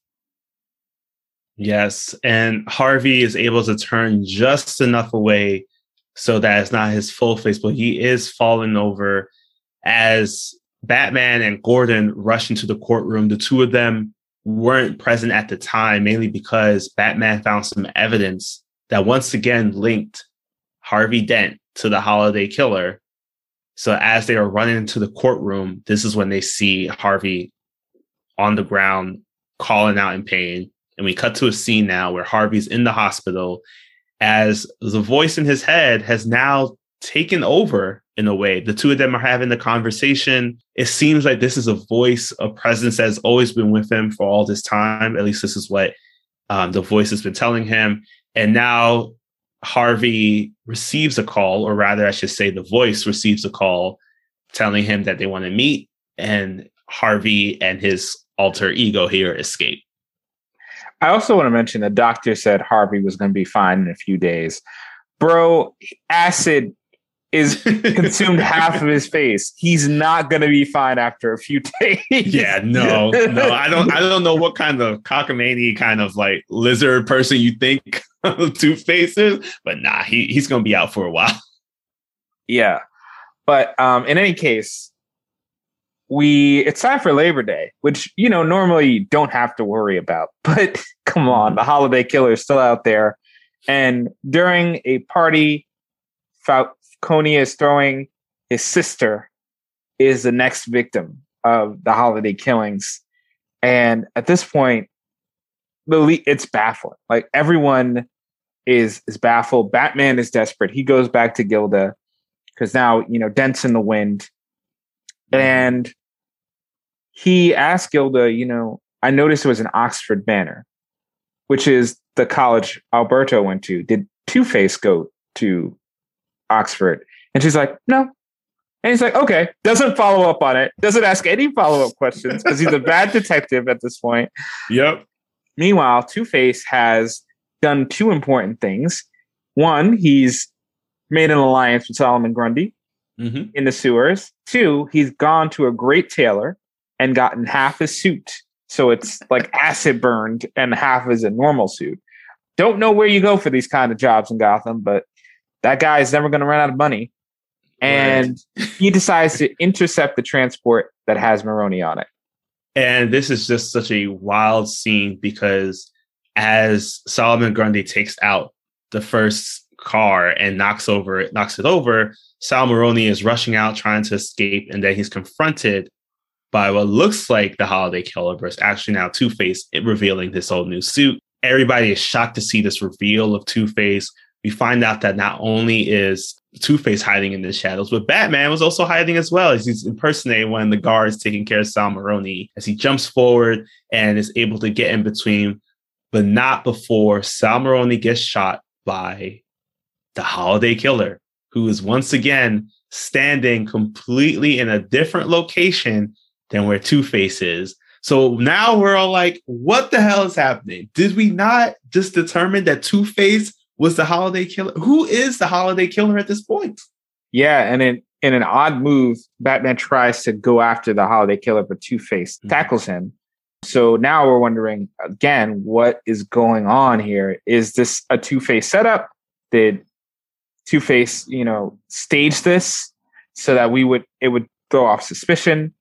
Yes, and Harvey is able to turn just enough away so that it's not his full face, but he is falling over as Batman and Gordon rush into the courtroom. The two of them weren't present at the time, mainly because Batman found some evidence that once again linked Harvey Dent to the holiday killer. So as they are running into the courtroom, this is when they see Harvey on the ground calling out in pain. And we cut to a scene now where Harvey's in the hospital as the voice in his head has now taken over in a way. The two of them are having the conversation. It seems like this is a voice, a presence that's always been with him for all this time. At least this is what um, the voice has been telling him. And now Harvey receives a call, or rather, I should say, the voice receives a call telling him that they want to meet. And Harvey and his alter ego here escape. I also want to mention the doctor said Harvey was going to be fine in a few days. Bro, acid is consumed half of his face. He's not going to be fine after a few days. Yeah, no, no, I don't. I don't know what kind of cockamamie kind of like lizard person you think Two Faces, but nah, he he's gonna be out for a while. Yeah. But um, in any case, we it's time for Labor Day, which you know normally you don't have to worry about. But come on, the holiday killer is still out there. And during a party, Falcone is throwing his sister is the next victim of the holiday killings. And at this point, the it's baffling. Like everyone is is baffled. Batman is desperate. He goes back to Gilda because now you know dents in the wind and he asked gilda you know i noticed it was an oxford banner which is the college alberto went to did two-face go to oxford and she's like no and he's like okay doesn't follow up on it doesn't ask any follow-up questions because he's a bad detective at this point Yep. Meanwhile, Two Face has done two important things. One, he's made an alliance with Solomon Grundy Mm-hmm. in the sewers. Two, he's gone to a great tailor and gotten half his suit. So it's like acid burned and half is a normal suit. Don't know where you go for these kind of jobs in Gotham, but that guy is never going to run out of money. and he decides to intercept the transport that has Maroni on it. And this is just such a wild scene because as Solomon Grundy takes out the first car and knocks over it, knocks it over, Sal Maroni is rushing out trying to escape, and then he's confronted by what looks like the Holiday Killer, but it's actually now Two Face revealing this whole new suit. Everybody is shocked to see this reveal of Two Face. We find out that not only is Two Face hiding in the shadows, but Batman was also hiding as well as he's impersonating one of the guards taking care of Sal Maroni as he jumps forward and is able to get in between, but not before Sal Maroni gets shot by the Holiday Killer, who is once again standing completely in a different location than where Two Face is. So now we're all like, what the hell is happening? Did we not just determine that Two Face was the holiday killer? Who is the holiday killer at this point? Yeah, and in, in an odd move, Batman tries to go after the holiday killer, but Two Face mm-hmm. tackles him. So now we're wondering again, what is going on here? Is this a Two Face setup? Did Two Face, you know, stage this so that we would it would throw off suspicion?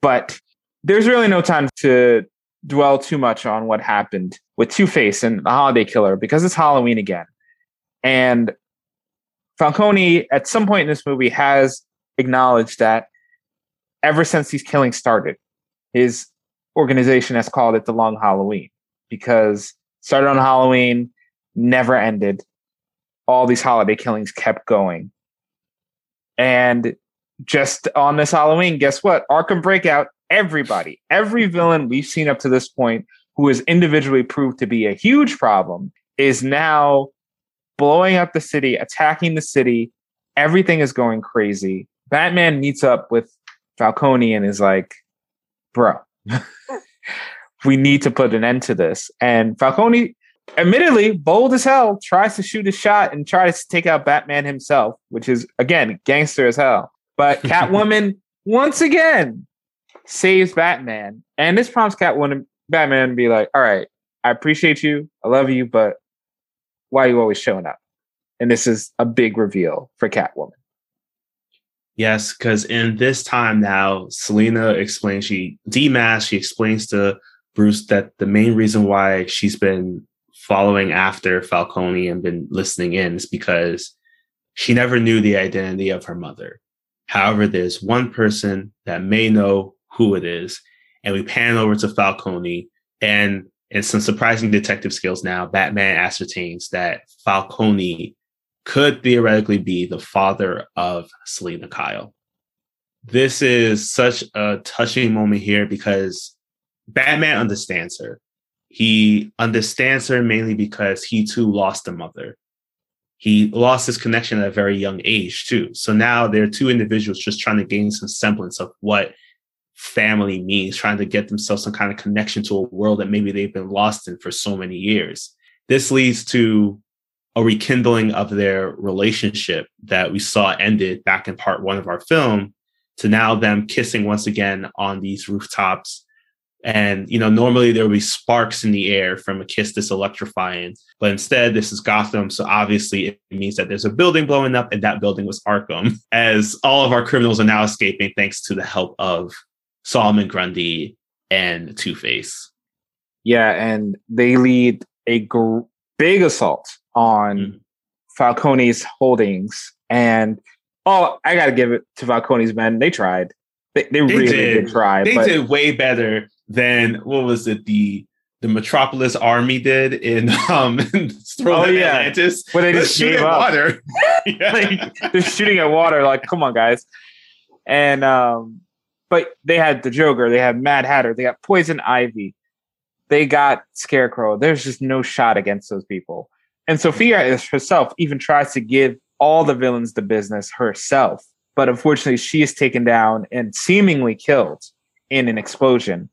But there's really no time to dwell too much on what happened with Two Face and the Holiday Killer because it's Halloween again. And Falcone, at some point in this movie, has acknowledged that ever since these killings started, his organization has called it the Long Halloween because started on Halloween, never ended. All these holiday killings kept going. And just on this Halloween, guess what? Arkham Breakout, everybody, every villain we've seen up to this point who has individually proved to be a huge problem is now blowing up the city, attacking the city. Everything is going crazy. Batman meets up with Falcone and is like, bro, we need to put an end to this. And Falcone, admittedly, bold as hell, tries to shoot a shot and tries to take out Batman himself, which is, again, gangster as hell. But Catwoman once again saves Batman, and this prompts Catwoman Batman be like, "All right, I appreciate you, I love you, but why are you always showing up?" And this is a big reveal for Catwoman. Yes, because in this time now, Selina explains she demasks. She explains to Bruce that the main reason why she's been following after Falcone and been listening in is because she never knew the identity of her mother. However, there's one person that may know who it is. And we pan over to Falcone and in some surprising detective skills now, Batman ascertains that Falcone could theoretically be the father of Selina Kyle. This is such a touching moment here because Batman understands her. He understands her mainly because he too lost a mother he lost his connection at a very young age too. So now there are two individuals just trying to gain some semblance of what family means, trying to get themselves some kind of connection to a world that maybe they've been lost in for so many years. This leads to a rekindling of their relationship that we saw ended back in part one of our film to now them kissing once again on these rooftops and, you know, normally there would be sparks in the air from a kiss that's electrifying, but instead this is Gotham. So obviously it means that there's a building blowing up and that building was Arkham, as all of our criminals are now escaping thanks to the help of Solomon Grundy and Two Face. Yeah, and they lead a gr- big assault on mm-hmm. Falcone's holdings. And oh, I got to give it to Falcone's men. They tried. They, they, they really did. did. try. They but, did way better than what was it the the Metropolis Army did in um oh, yeah. Atlantis. Where they just shoot at water. like, they're shooting at water. Like, come on, guys. And um, but they had the Joker, they had Mad Hatter, they got Poison Ivy, they got Scarecrow. There's just no shot against those people. And Sophia herself even tries to give all the villains the business herself, but unfortunately, she is taken down and seemingly killed in an explosion.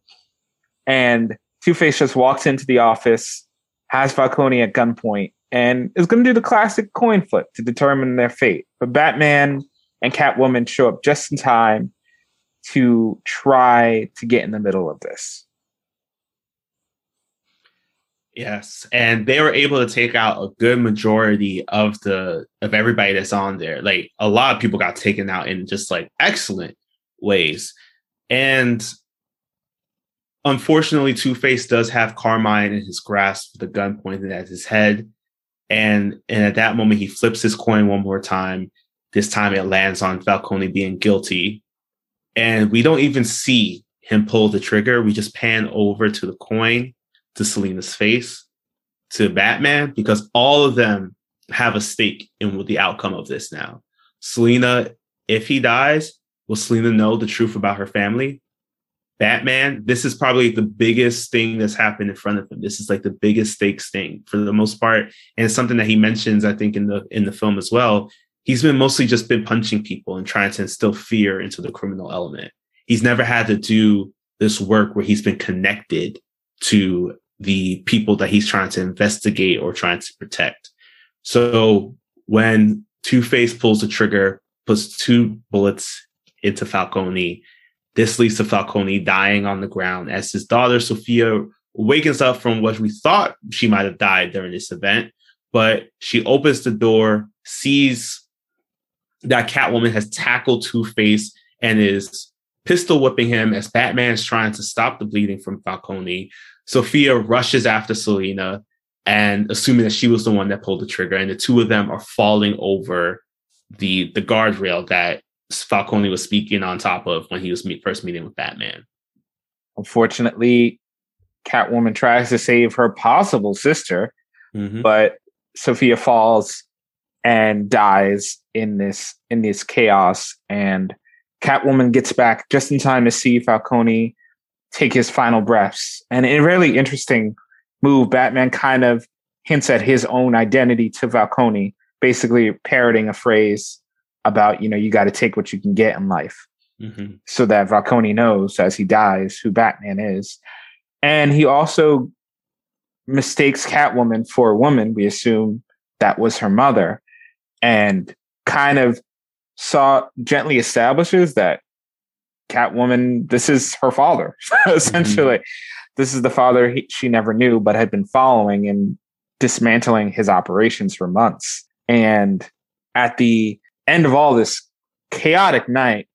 And Two Face just walks into the office, has Falcone at gunpoint, and is going to do the classic coin flip to determine their fate. But Batman and Catwoman show up just in time to try to get in the middle of this. Yes, and they were able to take out a good majority of the of everybody that's on there. Like a lot of people got taken out in just like excellent ways. And unfortunately, Two Face does have Carmine in his grasp, with the gun pointed at his head. And and at that moment, he flips his coin one more time. This time, it lands on Falcone being guilty, and we don't even see him pull the trigger. We just pan over to the coin, to Selina's face, to Batman, because all of them have a stake in the outcome of this now. Selina, if he dies, will Selina know the truth about her family? Batman, this is probably the biggest thing that's happened in front of him. This is like the biggest stakes thing for the most part. And it's something that he mentions, I think, in the in the film as well. He's been mostly just been punching people and trying to instill fear into the criminal element. He's never had to do this work where he's been connected to the people that he's trying to investigate or trying to protect. So when Two Face pulls the trigger, puts two bullets into Falcone, this leads to Falcone dying on the ground as his daughter Sophia wakens up from what we thought she might have died during this event. But she opens the door, sees that Catwoman has tackled Two Face and is pistol whipping him as Batman is trying to stop the bleeding from Falcone. Sophia rushes after Selina and assuming that she was the one that pulled the trigger, and the two of them are falling over the the guardrail that Falcone was speaking on top of when he was meet, first meeting with Batman. Unfortunately, Catwoman tries to save her possible sister, mm-hmm. but Sophia falls and dies in this in this chaos. And Catwoman gets back just in time to see Falcone take his final breaths. And in a really interesting move, Batman kind of hints at his own identity to Falcone, basically parroting a phrase about you know you got to take what you can get in life mm-hmm. so that Falcone knows as he dies who Batman is and he also mistakes Catwoman for a woman we assume that was her mother and kind of saw gently establishes that Catwoman this is her father essentially mm-hmm. this is the father he, she never knew but had been following and dismantling his operations for months and at the end of all this chaotic night,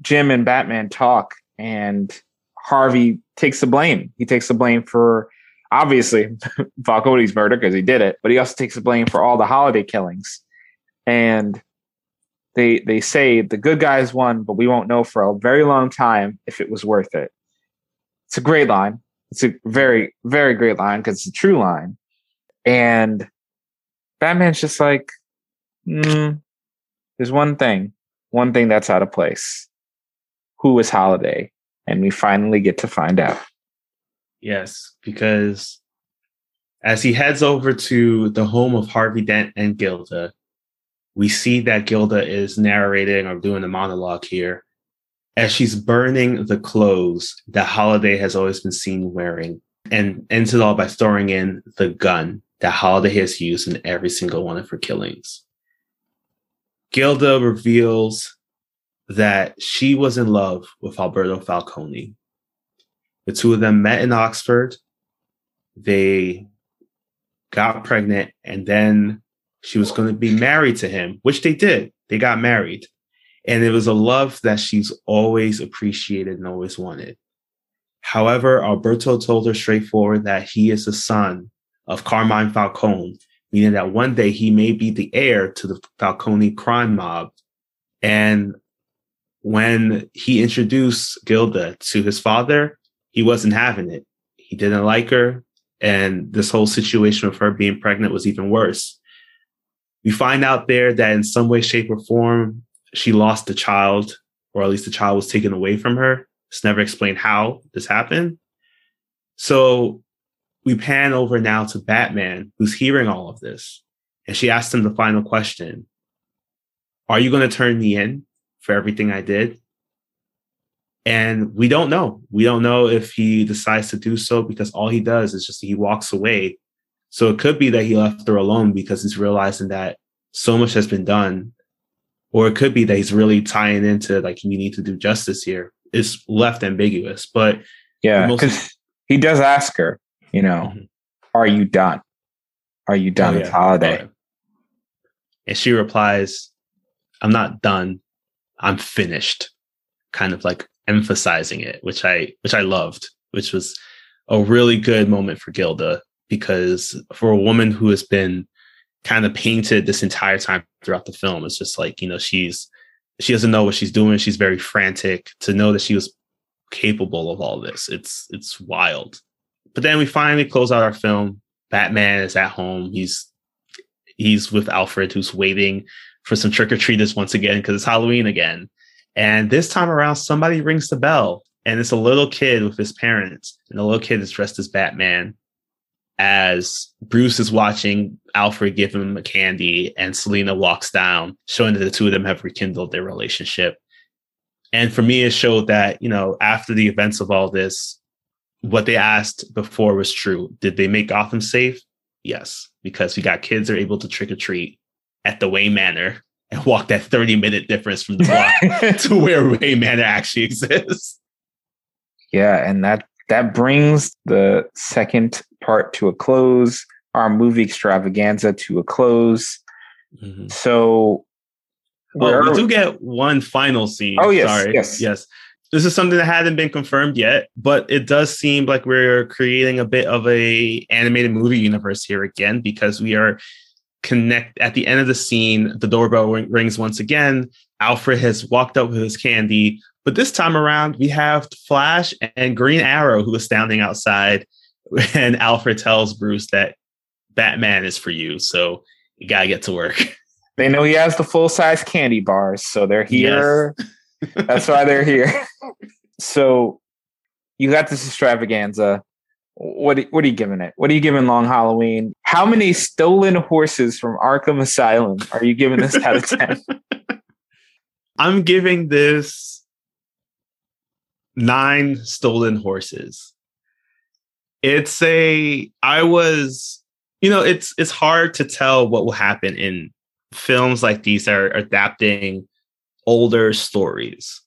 Jim and Batman talk, and Harvey takes the blame. He takes the blame for obviously Falcone's murder because he did it, but he also takes the blame for all the holiday killings. And they they say the good guys won, but we won't know for a very long time if it was worth it. It's a great line. It's a very very great line because it's a true line. And Batman's just like, mm, there's one thing, one thing that's out of place. Who is Holiday? And we finally get to find out. Yes, because as he heads over to the home of Harvey Dent and Gilda, we see that Gilda is narrating or doing a monologue here as she's burning the clothes that Holiday has always been seen wearing and ends it all by throwing in the gun that Holiday has used in every single one of her killings. Gilda reveals that she was in love with Alberto Falcone. The two of them met in Oxford. They got pregnant, and then she was going to be married to him, which they did. They got married. And it was a love that she's always appreciated and always wanted. However, Alberto told her straightforward that he is the son of Carmine Falcone, meaning that one day he may be the heir to the Falcone crime mob. And when he introduced Gilda to his father, he wasn't having it. He didn't like her. And this whole situation of her being pregnant was even worse. We find out there that in some way, shape, or form, she lost the child, or at least the child was taken away from her. It's never explained how this happened. So we pan over now to Batman, who's hearing all of this. And she asks him the final question Are you going to turn me in for everything I did? And we don't know. We don't know if he decides to do so because all he does is just he walks away. So it could be that he left her alone because he's realizing that so much has been done. Or it could be that he's really tying into like, we need to do justice here. It's left ambiguous. But yeah, because he does ask her, you know, mm-hmm. Are you done? Are you done? Oh, It's yeah. holiday. Yeah. And she replies, I'm not done. I'm finished. Kind of like emphasizing it, which I which I loved, which was a really good moment for Gilda because for a woman who has been kind of painted this entire time throughout the film, it's just like, you know, she's she doesn't know what she's doing. She's very frantic to know that she was capable of all this. It's it's wild. But then we finally close out our film. Batman is at home. He's he's with Alfred, who's waiting for some trick or treaters once again because it's Halloween again. And this time around, somebody rings the bell, and it's a little kid with his parents, and the little kid is dressed as Batman. As Bruce is watching Alfred give him a candy, and Selina walks down, showing that the two of them have rekindled their relationship. And for me, it showed that, you know, after the events of all this, what they asked before was true. Did they make Gotham safe? Yes, because we got kids that are able to trick or treat at the Wayne Manor and walk that 30 minute difference from the block to where Wayne Manor actually exists. yeah, and that that brings the second part to a close. Our movie extravaganza to a close. Mm-hmm. So Well, we do we? get one final scene. Oh, yes, Sorry. yes. Yes. This is something that hadn't been confirmed yet, but it does seem like we're creating a bit of a animated movie universe here again because we are connect at the end of the scene. The doorbell rings once again. Alfred has walked up with his candy, but this time around we have Flash and Green Arrow who is standing outside, and Alfred tells Bruce that Batman is for you, so you gotta get to work. They know he has the full size candy bars, so they're here. That's why they're here. so you got this extravaganza. What what are you giving it? What are you giving Long Halloween? How many stolen horses from Arkham Asylum are you giving this out of ten? I'm giving this nine stolen horses. It's a I was, you know, it's it's hard to tell what will happen in films like these that are adapting older stories.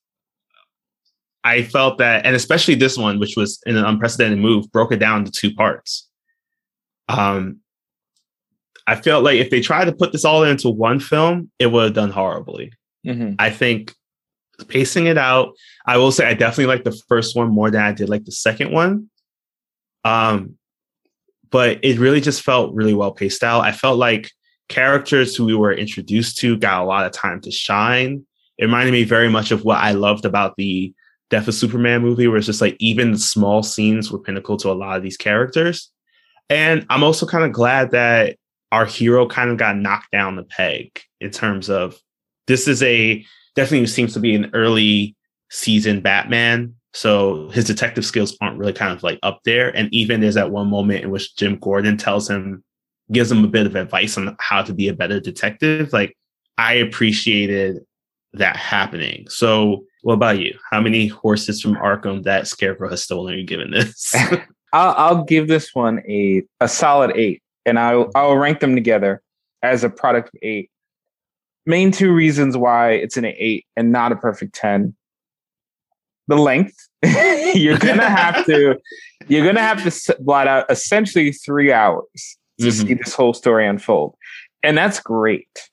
I felt that, and especially this one, which was in an unprecedented move, broke it down into two parts. Um, I felt like if they tried to put this all into one film, it would have done horribly. Mhm. I think pacing it out, I will say I definitely like the first one more than I did like the second one. Um, but it really just felt really well paced out. I felt like characters who we were introduced to got a lot of time to shine. It reminded me very much of what I loved about the Death of Superman movie, where it's just like even the small scenes were pinnacle to a lot of these characters. And I'm also kind of glad that our hero kind of got knocked down the peg in terms of this is a definitely seems to be an early season Batman. So his detective skills aren't really kind of like up there. And even there's that one moment in which Jim Gordon tells him, gives him a bit of advice on how to be a better detective. Like I appreciated that happening. So what about you? How many horses from Arkham that Scarecrow has stolen are you giving this? I'll, I'll give this one a a solid eight, and I'll I'll rank them together as a product of eight. Main two reasons why it's an eight and not a perfect ten. The length. you're gonna have to you're gonna have to blot out essentially three hours to Mhm. see this whole story unfold, and that's great.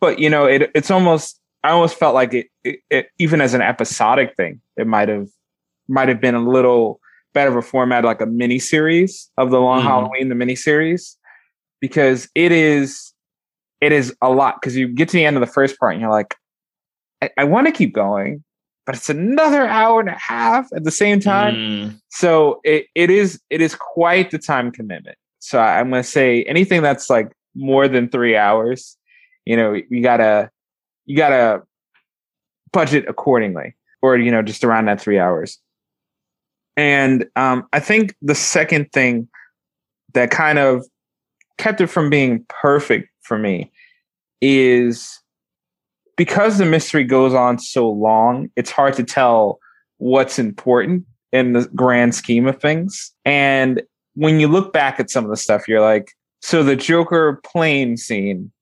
But you know, it it's almost I almost felt like it, it, it even as an episodic thing, it might have might have been a little better of a format, like a mini series of the Long Mhm. Halloween, the mini series, because it is it is a lot. Because you get to the end of the first part and you're like, I, I want to keep going, but it's another hour and a half at the same time. Mm, So it, it is it is quite the time commitment. So I'm gonna say anything that's like more than three hours, you know, you gotta you gotta budget accordingly, or you know, just around that three hours. And um, I think the second thing that kind of kept it from being perfect for me is because the mystery goes on so long, it's hard to tell what's important in the grand scheme of things. And when you look back at some of the stuff, you're like, so the Joker plane scene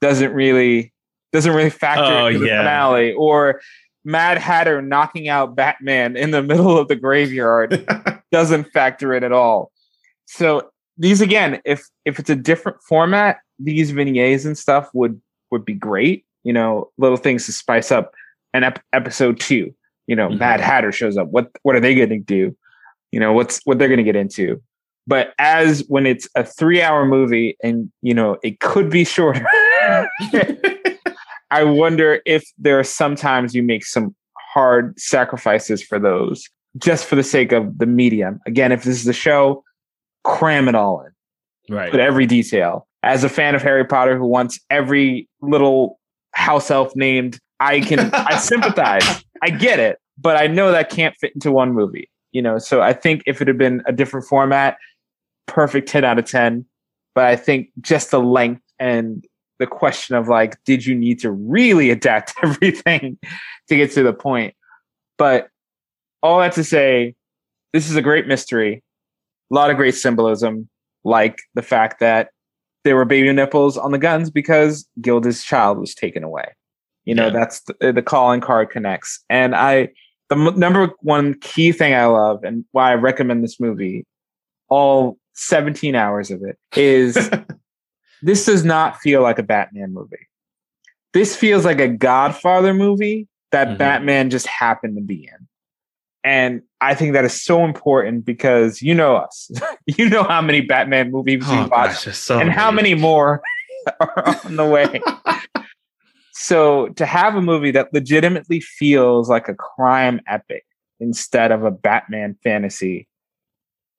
doesn't really doesn't really factor Oh, into the yeah. finale, or Mad Hatter knocking out Batman in the middle of the graveyard doesn't factor in at all. So these again, if if it's a different format, these vignettes and stuff would would be great. You know, little things to spice up an ep- episode two. You know, mm-hmm. Mad Hatter shows up. What what are they going to do? You know, what's what they're going to get into. But as when it's a three hour movie and you know it could be shorter, I wonder if there are sometimes you make some hard sacrifices for those just for the sake of the medium. Again, if this is a show, cram it all in. Right. Put every detail. As a fan of Harry Potter who wants every little house elf named, I can I sympathize. I get it, but I know that can't fit into one movie. You know, so I think if it had been a different format, perfect 10 out of 10. But I think just the length and the question of like, did you need to really adapt everything to get to the point? But all that to say, this is a great mystery. A lot of great symbolism, like the fact that there were baby nipples on the guns because Gilda's child was taken away. You know, yeah. that's the, the calling card connects. And I, the m- number one key thing I love and why I recommend this movie, all 17 hours of it, is this does not feel like a Batman movie. This feels like a Godfather movie that mm-hmm. Batman just happened to be in. And I think that is so important because you know us. you know how many Batman movies oh, we watch so and many. how many more are on the way. so to have a movie that legitimately feels like a crime epic instead of a Batman fantasy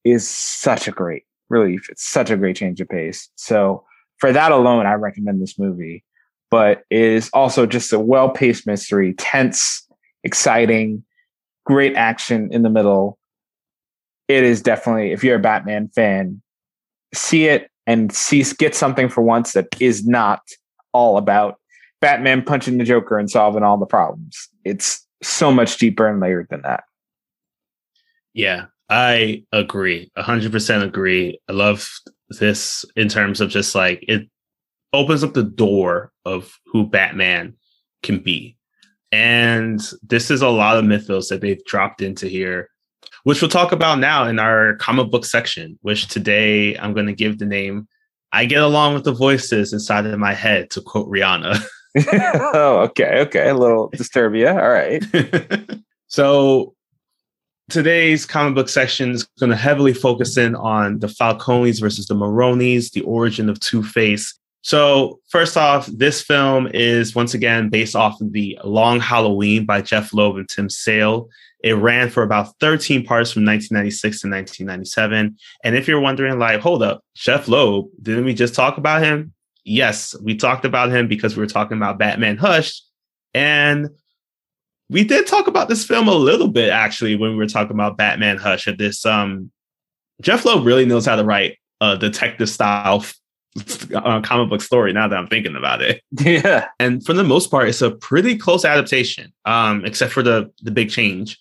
is such a great relief. It's such a great change of pace. So for that alone, I recommend this movie. But it is also just a well-paced mystery, tense, exciting, great action in the middle. It is definitely, if you're a Batman fan, see it and see get something for once that is not all about Batman punching the Joker and solving all the problems. It's so much deeper and layered than that. Yeah, I agree. 100% agree. I love this in terms of just like it opens up the door of who Batman can be. And this is a lot of mythos that they've dropped into here, which we'll talk about now in our comic book section, which today I'm going to give the name I Get Along with the Voices Inside of My Head, to quote Rihanna. oh, okay. Okay. A little Disturbia. All right. so today's comic book section is going to heavily focus in on the Falcones versus the Maronis, the origin of Two Face, so, first off, this film is once again based off of the Long Halloween by Jeph Loeb and Tim Sale. It ran for about 13 parts from 1996 to 1997. And if you're wondering, like, hold up, Jeph Loeb, didn't we just talk about him? Yes, we talked about him because we were talking about Batman Hush. And we did talk about this film a little bit actually when we were talking about Batman Hush. At this, um, Jeph Loeb really knows how to write a detective style uh, comic book story now that I'm thinking about it. Yeah. And for the most part, it's a pretty close adaptation, um, except for the the big change.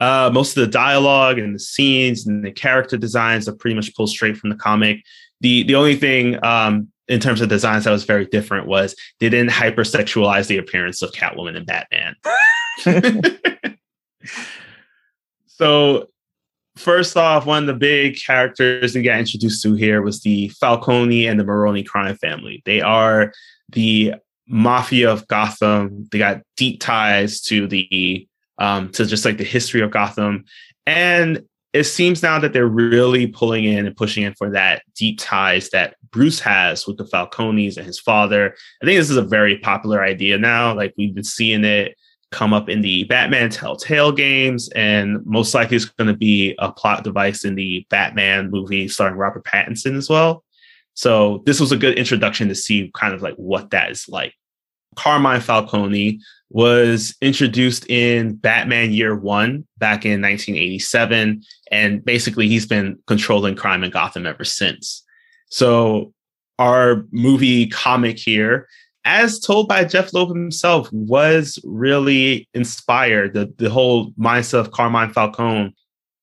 Uh, most of the dialogue and the scenes and the character designs are pretty much pulled straight from the comic. The the only thing um, in terms of designs that was very different was they didn't hypersexualize the appearance of Catwoman and Batman. so first off, one of the big characters we got introduced to here was the Falcone and the Maroni crime family. They are the mafia of Gotham. They got deep ties to the um, to just like the history of Gotham, and it seems now that they're really pulling in and pushing in for that deep ties that Bruce has with the Falcones and his father. I think this is a very popular idea now. Like we've been seeing it come up in the Batman Telltale games, and most likely it's going to be a plot device in the Batman movie starring Robert Pattinson as well. So this was a good introduction to see kind of like what that is like. Carmine Falcone was introduced in Batman Year One back in 1987, and basically he's been controlling crime in Gotham ever since. So our movie comic here as told by Jeph Loeb himself, was really inspired. The, the whole mindset of Carmine Falcone.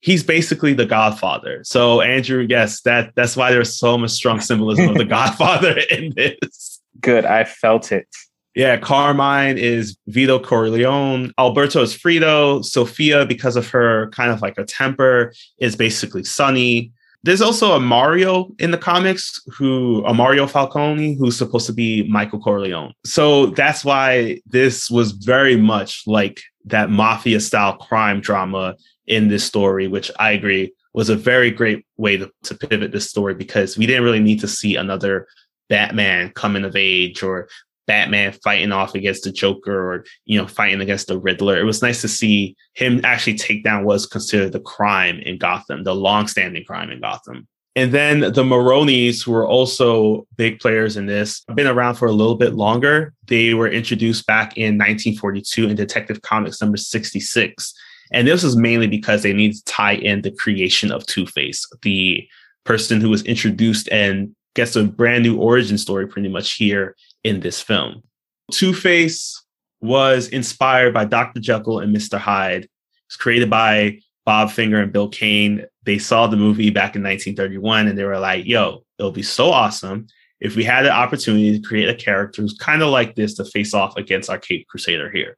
He's basically the Godfather. So Andrew, yes, that that's why there's so much strong symbolism of the Godfather in this. Good, I felt it. Yeah, Carmine is Vito Corleone. Alberto is Fredo. Sophia, because of her kind of like a temper, is basically Sonny there's also a Mario in the comics who a Mario Falcone who's supposed to be Michael Corleone. So that's why this was very much like that mafia style crime drama in this story, which I agree was a very great way to, to pivot this story because we didn't really need to see another Batman coming of age or Batman fighting off against the Joker or you know fighting against the Riddler. It was nice to see him actually take down what's considered the crime in Gotham, the long-standing crime in Gotham. And then the Maronis were also big players in this. Been around for a little bit longer. They were introduced back in 1942 in Detective Comics number 66. And this was mainly because they needed to tie in the creation of Two Face, the person who was introduced and gets a brand new origin story pretty much here in this film. Two Face was inspired by Dr. Jekyll and Mr. Hyde. It was created by Bob Finger and Bill Kane. They saw the movie back in 1931 and they were like, yo, it'll be so awesome if we had the opportunity to create a character who's kind of like this to face off against our Cape Crusader here.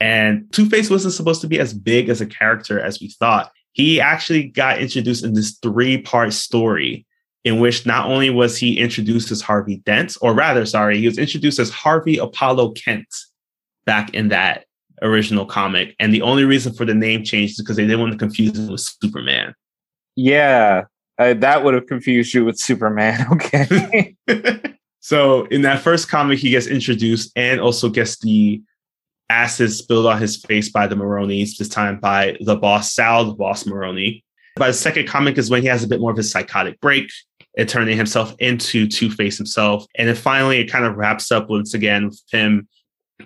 And Two Face wasn't supposed to be as big as a character as we thought. He actually got introduced in this three part story in which not only was he introduced as Harvey Dent, or rather, sorry, he was introduced as Harvey Apollo Kent back in that original comic. And the only reason for the name change is because they didn't want to confuse him with Superman. Yeah, uh, that would have confused you with Superman. Okay. so in that first comic, he gets introduced and also gets the acid spilled on his face by the Maronis, this time by the boss, Sal, the boss Maroni. By the second comic is when he has a bit more of his psychotic break and turning himself into Two Face himself. And then finally, it kind of wraps up once again with him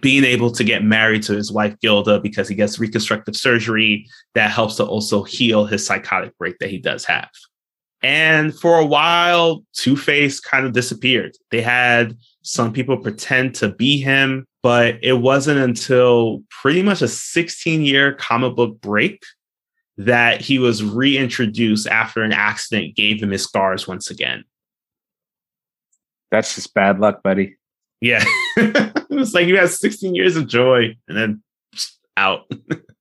being able to get married to his wife Gilda because he gets reconstructive surgery that helps to also heal his psychotic break that he does have. And for a while, Two Face kind of disappeared. They had some people pretend to be him, but it wasn't until pretty much a 16 year comic book break that he was reintroduced after an accident gave him his scars once again. That's just bad luck, buddy. Yeah. it was like you had 16 years of joy and then out.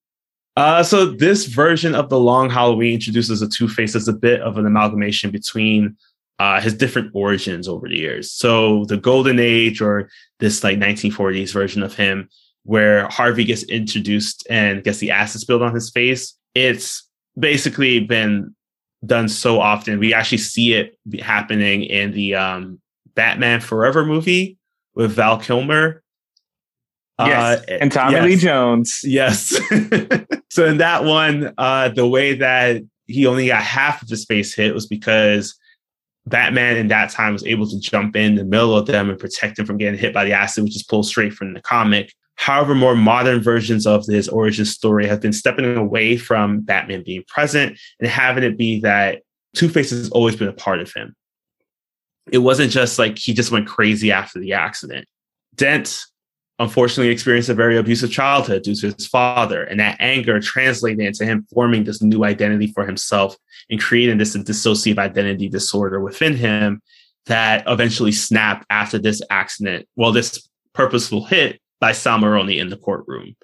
uh, so this version of the Long Halloween introduces a Two Face as a bit of an amalgamation between uh, his different origins over the years. So the Golden Age or this like 1940s version of him, where Harvey gets introduced and gets the acid spilled on his face, it's basically been done so often. We actually see it happening in the um, Batman Forever movie with Val Kilmer. Yes, uh, and Tommy yes. Lee Jones. Yes. so in that one, uh, the way that he only got half of his face hit was because Batman in that time was able to jump in the middle of them and protect him from getting hit by the acid, which is pulled straight from the comic. However, more modern versions of his origin story have been stepping away from Batman being present and having it be that Two Face has always been a part of him. It wasn't just like he just went crazy after the accident. Dent unfortunately experienced a very abusive childhood due to his father, and that anger translated into him forming this new identity for himself and creating this dissociative identity disorder within him that eventually snapped after this accident. Well, this purposeful hit by Sal Maroni in the courtroom.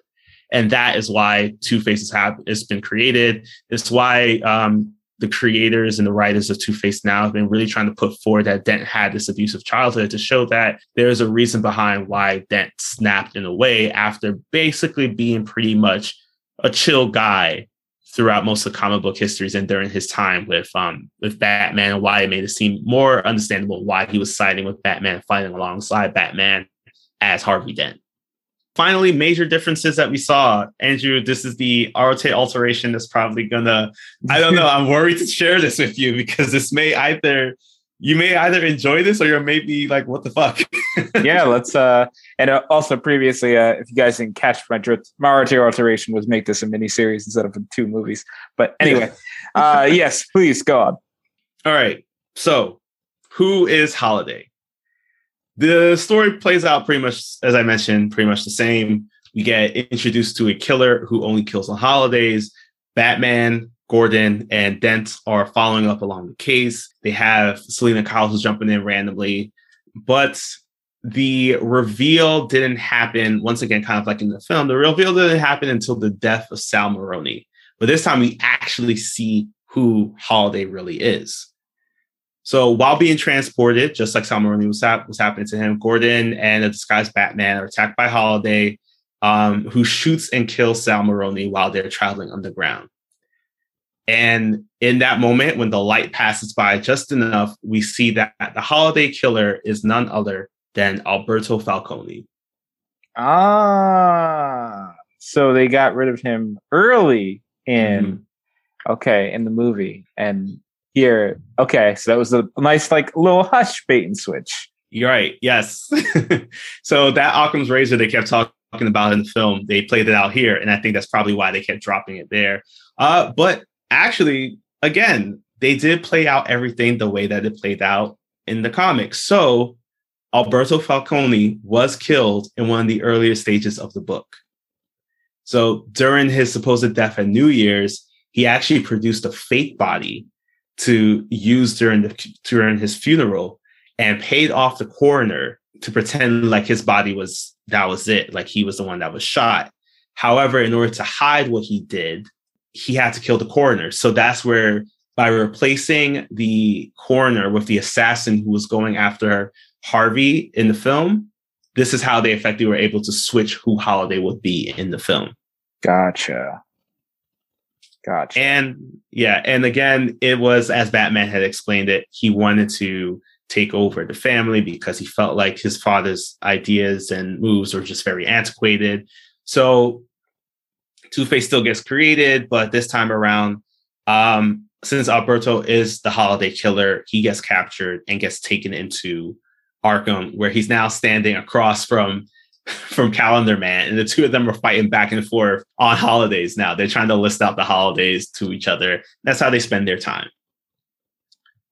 And that is why Two Faces have has been created. It's why um, the creators and the writers of Two Face now have been really trying to put forward that Dent had this abusive childhood to show that there is a reason behind why Dent snapped in a way after basically being pretty much a chill guy throughout most of comic book histories and during his time with um with Batman and why it made it seem more understandable why he was siding with Batman, fighting alongside Batman as Harvey Dent finally, major differences that we saw. Andrew, this is the rotate alteration that's probably gonna, I don't know, I'm worried to share this with you because this may either you may either enjoy this or you may be like, what the fuck? yeah, let's uh and uh, also previously, uh if you guys didn't catch my drift, my rotate alteration was make this a mini series instead of two movies. But anyway, uh yes, please go on. All right. So who is Holiday? The story plays out pretty much, as I mentioned, pretty much the same. We get introduced to a killer who only kills on holidays. Batman, Gordon, and Dent are following up along the case. They have Selina Kyle who's jumping in randomly. But the reveal didn't happen, once again, kind of like in the film, the reveal didn't happen until the death of Sal Maroni. But this time we actually see who Holiday really is. So while being transported, just like Sal Maroni was, hap- was happening to him, Gordon and a disguised Batman are attacked by Holiday, um, who shoots and kills Sal Maroni while they're traveling underground. And in that moment, when the light passes by just enough, we see that the Holiday Killer is none other than Alberto Falcone. Ah, so they got rid of him early in mm-hmm. okay in the movie, and here okay, so that was a nice like little hush bait and switch. You're right. Yes. so that Occam's razor they kept talking about in the film, they played it out here, and I think that's probably why they kept dropping it there. Uh, but actually, again, they did play out everything the way that it played out in the comics. So Alberto Falcone was killed in one of the earlier stages of the book. So during his supposed death at New Year's, he actually produced a fake body to use during the during his funeral and paid off the coroner to pretend like his body was that was it, like he was the one that was shot. However, in order to hide what he did, he had to kill the coroner. So that's where by replacing the coroner with the assassin who was going after Harvey in the film, this is how they effectively were able to switch who Holiday would be in the film. Gotcha. Gotcha. And yeah, and again, it was as Batman had explained it, he wanted to take over the family because he felt like his father's ideas and moves were just very antiquated. So Two Face still gets created, but this time around, um, since Alberto is the holiday killer, he gets captured and gets taken into Arkham, where he's now standing across from from Calendar Man, and the two of them are fighting back and forth on holidays. Now they're trying to list out the holidays to each other. That's how they spend their time.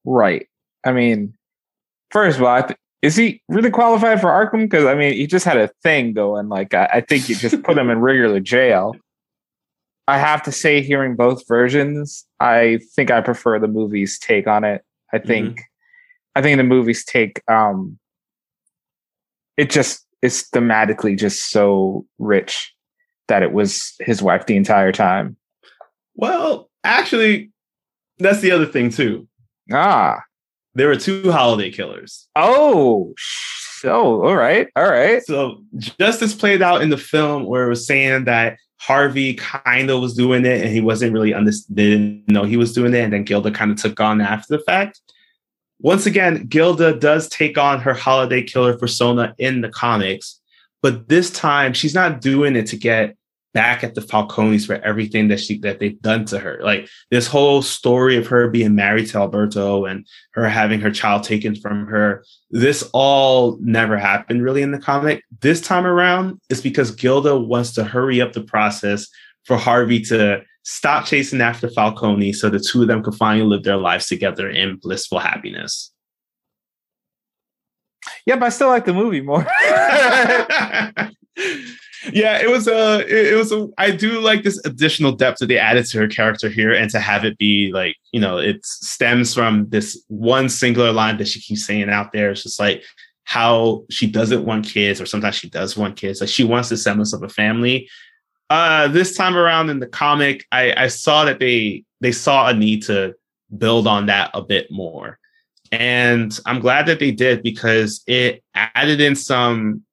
Right. I mean, first of all, th- is he really qualified for Arkham? Because I mean, he just had a thing going. Like, I, I think you just put him in regular jail. I have to say, hearing both versions, I think I prefer the movie's take on it. I think, mm-hmm. I think the movie's take, um, it just is thematically just so rich that it was his wife the entire time. Well, actually, that's the other thing too. Ah, there were two holiday killers. Oh, so all right, all right. So justice played out in the film where it was saying that Harvey kind of was doing it and he wasn't really understood, didn't know he was doing it. And then Gilda kind of took on after the fact. Once again, Gilda does take on her holiday killer persona in the comics, but this time she's not doing it to get back at the Falcones for everything that she that they've done to her. Like this whole story of her being married to Alberto and her having her child taken from her. This all never happened really in the comic. This time around, it's because Gilda wants to hurry up the process for Harvey to stop chasing after Falcone so the two of them could finally live their lives together in blissful happiness. Yep, I still like the movie more. yeah, it was a, it, it was a. I do like this additional depth that they added to her character here, and to have it be like, you know, it stems from this one singular line that she keeps saying out there. It's just like how she doesn't want kids, or sometimes she does want kids. Like she wants the semblance of a family. Uh, this time around in the comic, I, I saw that they they saw a need to build on that a bit more. And I'm glad that they did because it added in some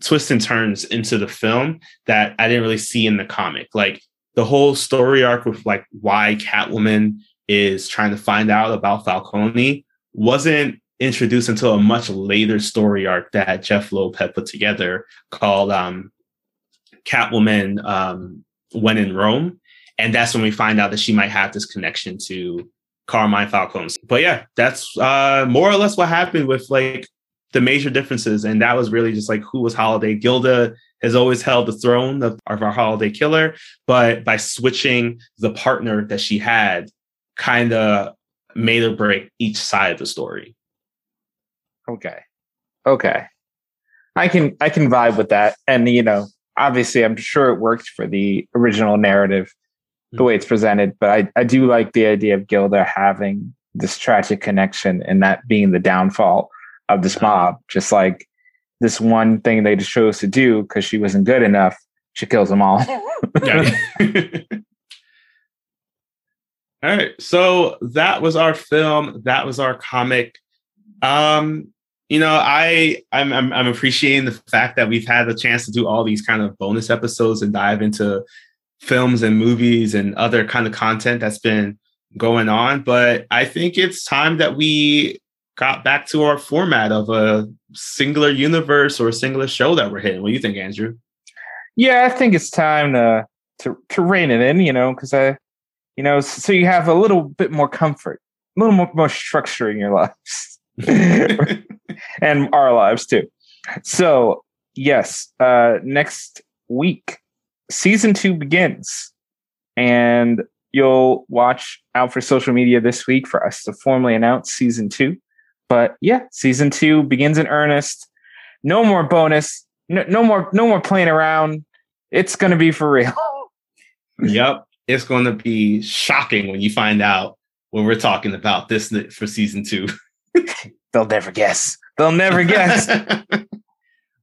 twists and turns into the film that I didn't really see in the comic. Like the whole story arc with like why Catwoman is trying to find out about Falcone wasn't introduced until a much later story arc that Jeph Loeb had put together called um, Catwoman um, When in Rome. And that's when we find out that she might have this connection to Carmine Falcone. But yeah, that's uh, more or less what happened with like the major differences. And that was really just like who was Holiday. Gilda has always held the throne of, of our Holiday killer, but by switching the partner that she had, kind of made or break each side of the story. Okay. Okay. I can I can vibe with that. And you know, obviously I'm sure it worked for the original narrative the way it's presented, but I, I do like the idea of Gilda having this tragic connection and that being the downfall of this mob. Just like this one thing they just chose to do because she wasn't good enough, she kills them all. All right. So that was our film. That was our comic. Um, you know, I I'm, I'm I'm appreciating the fact that we've had the chance to do all these kind of bonus episodes and dive into films and movies and other kind of content that's been going on. But I think it's time that we got back to our format of a singular universe or a singular show that we're hitting. What do you think, Andrew? Yeah, I think it's time to to to rein it in. You know, because I, you know, so you have a little bit more comfort, a little more, more structure in your lives, and our lives too. So yes, uh, next week season two begins, and you'll watch out for social media this week for us to formally announce season two. But yeah, season two begins in earnest. No more bonus. No, no more. No more playing around. It's going to be for real. yep, it's going to be shocking when you find out what we're talking about this for season two. They'll never guess. They'll never guess. All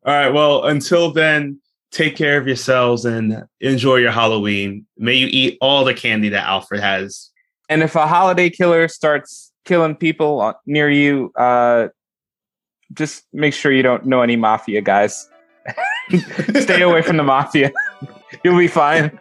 right. Well, until then, take care of yourselves and enjoy your Halloween. May you eat all the candy that Alfred has. And if a holiday killer starts killing people near you, uh, just make sure you don't know any mafia guys. Stay away from the mafia. You'll be fine.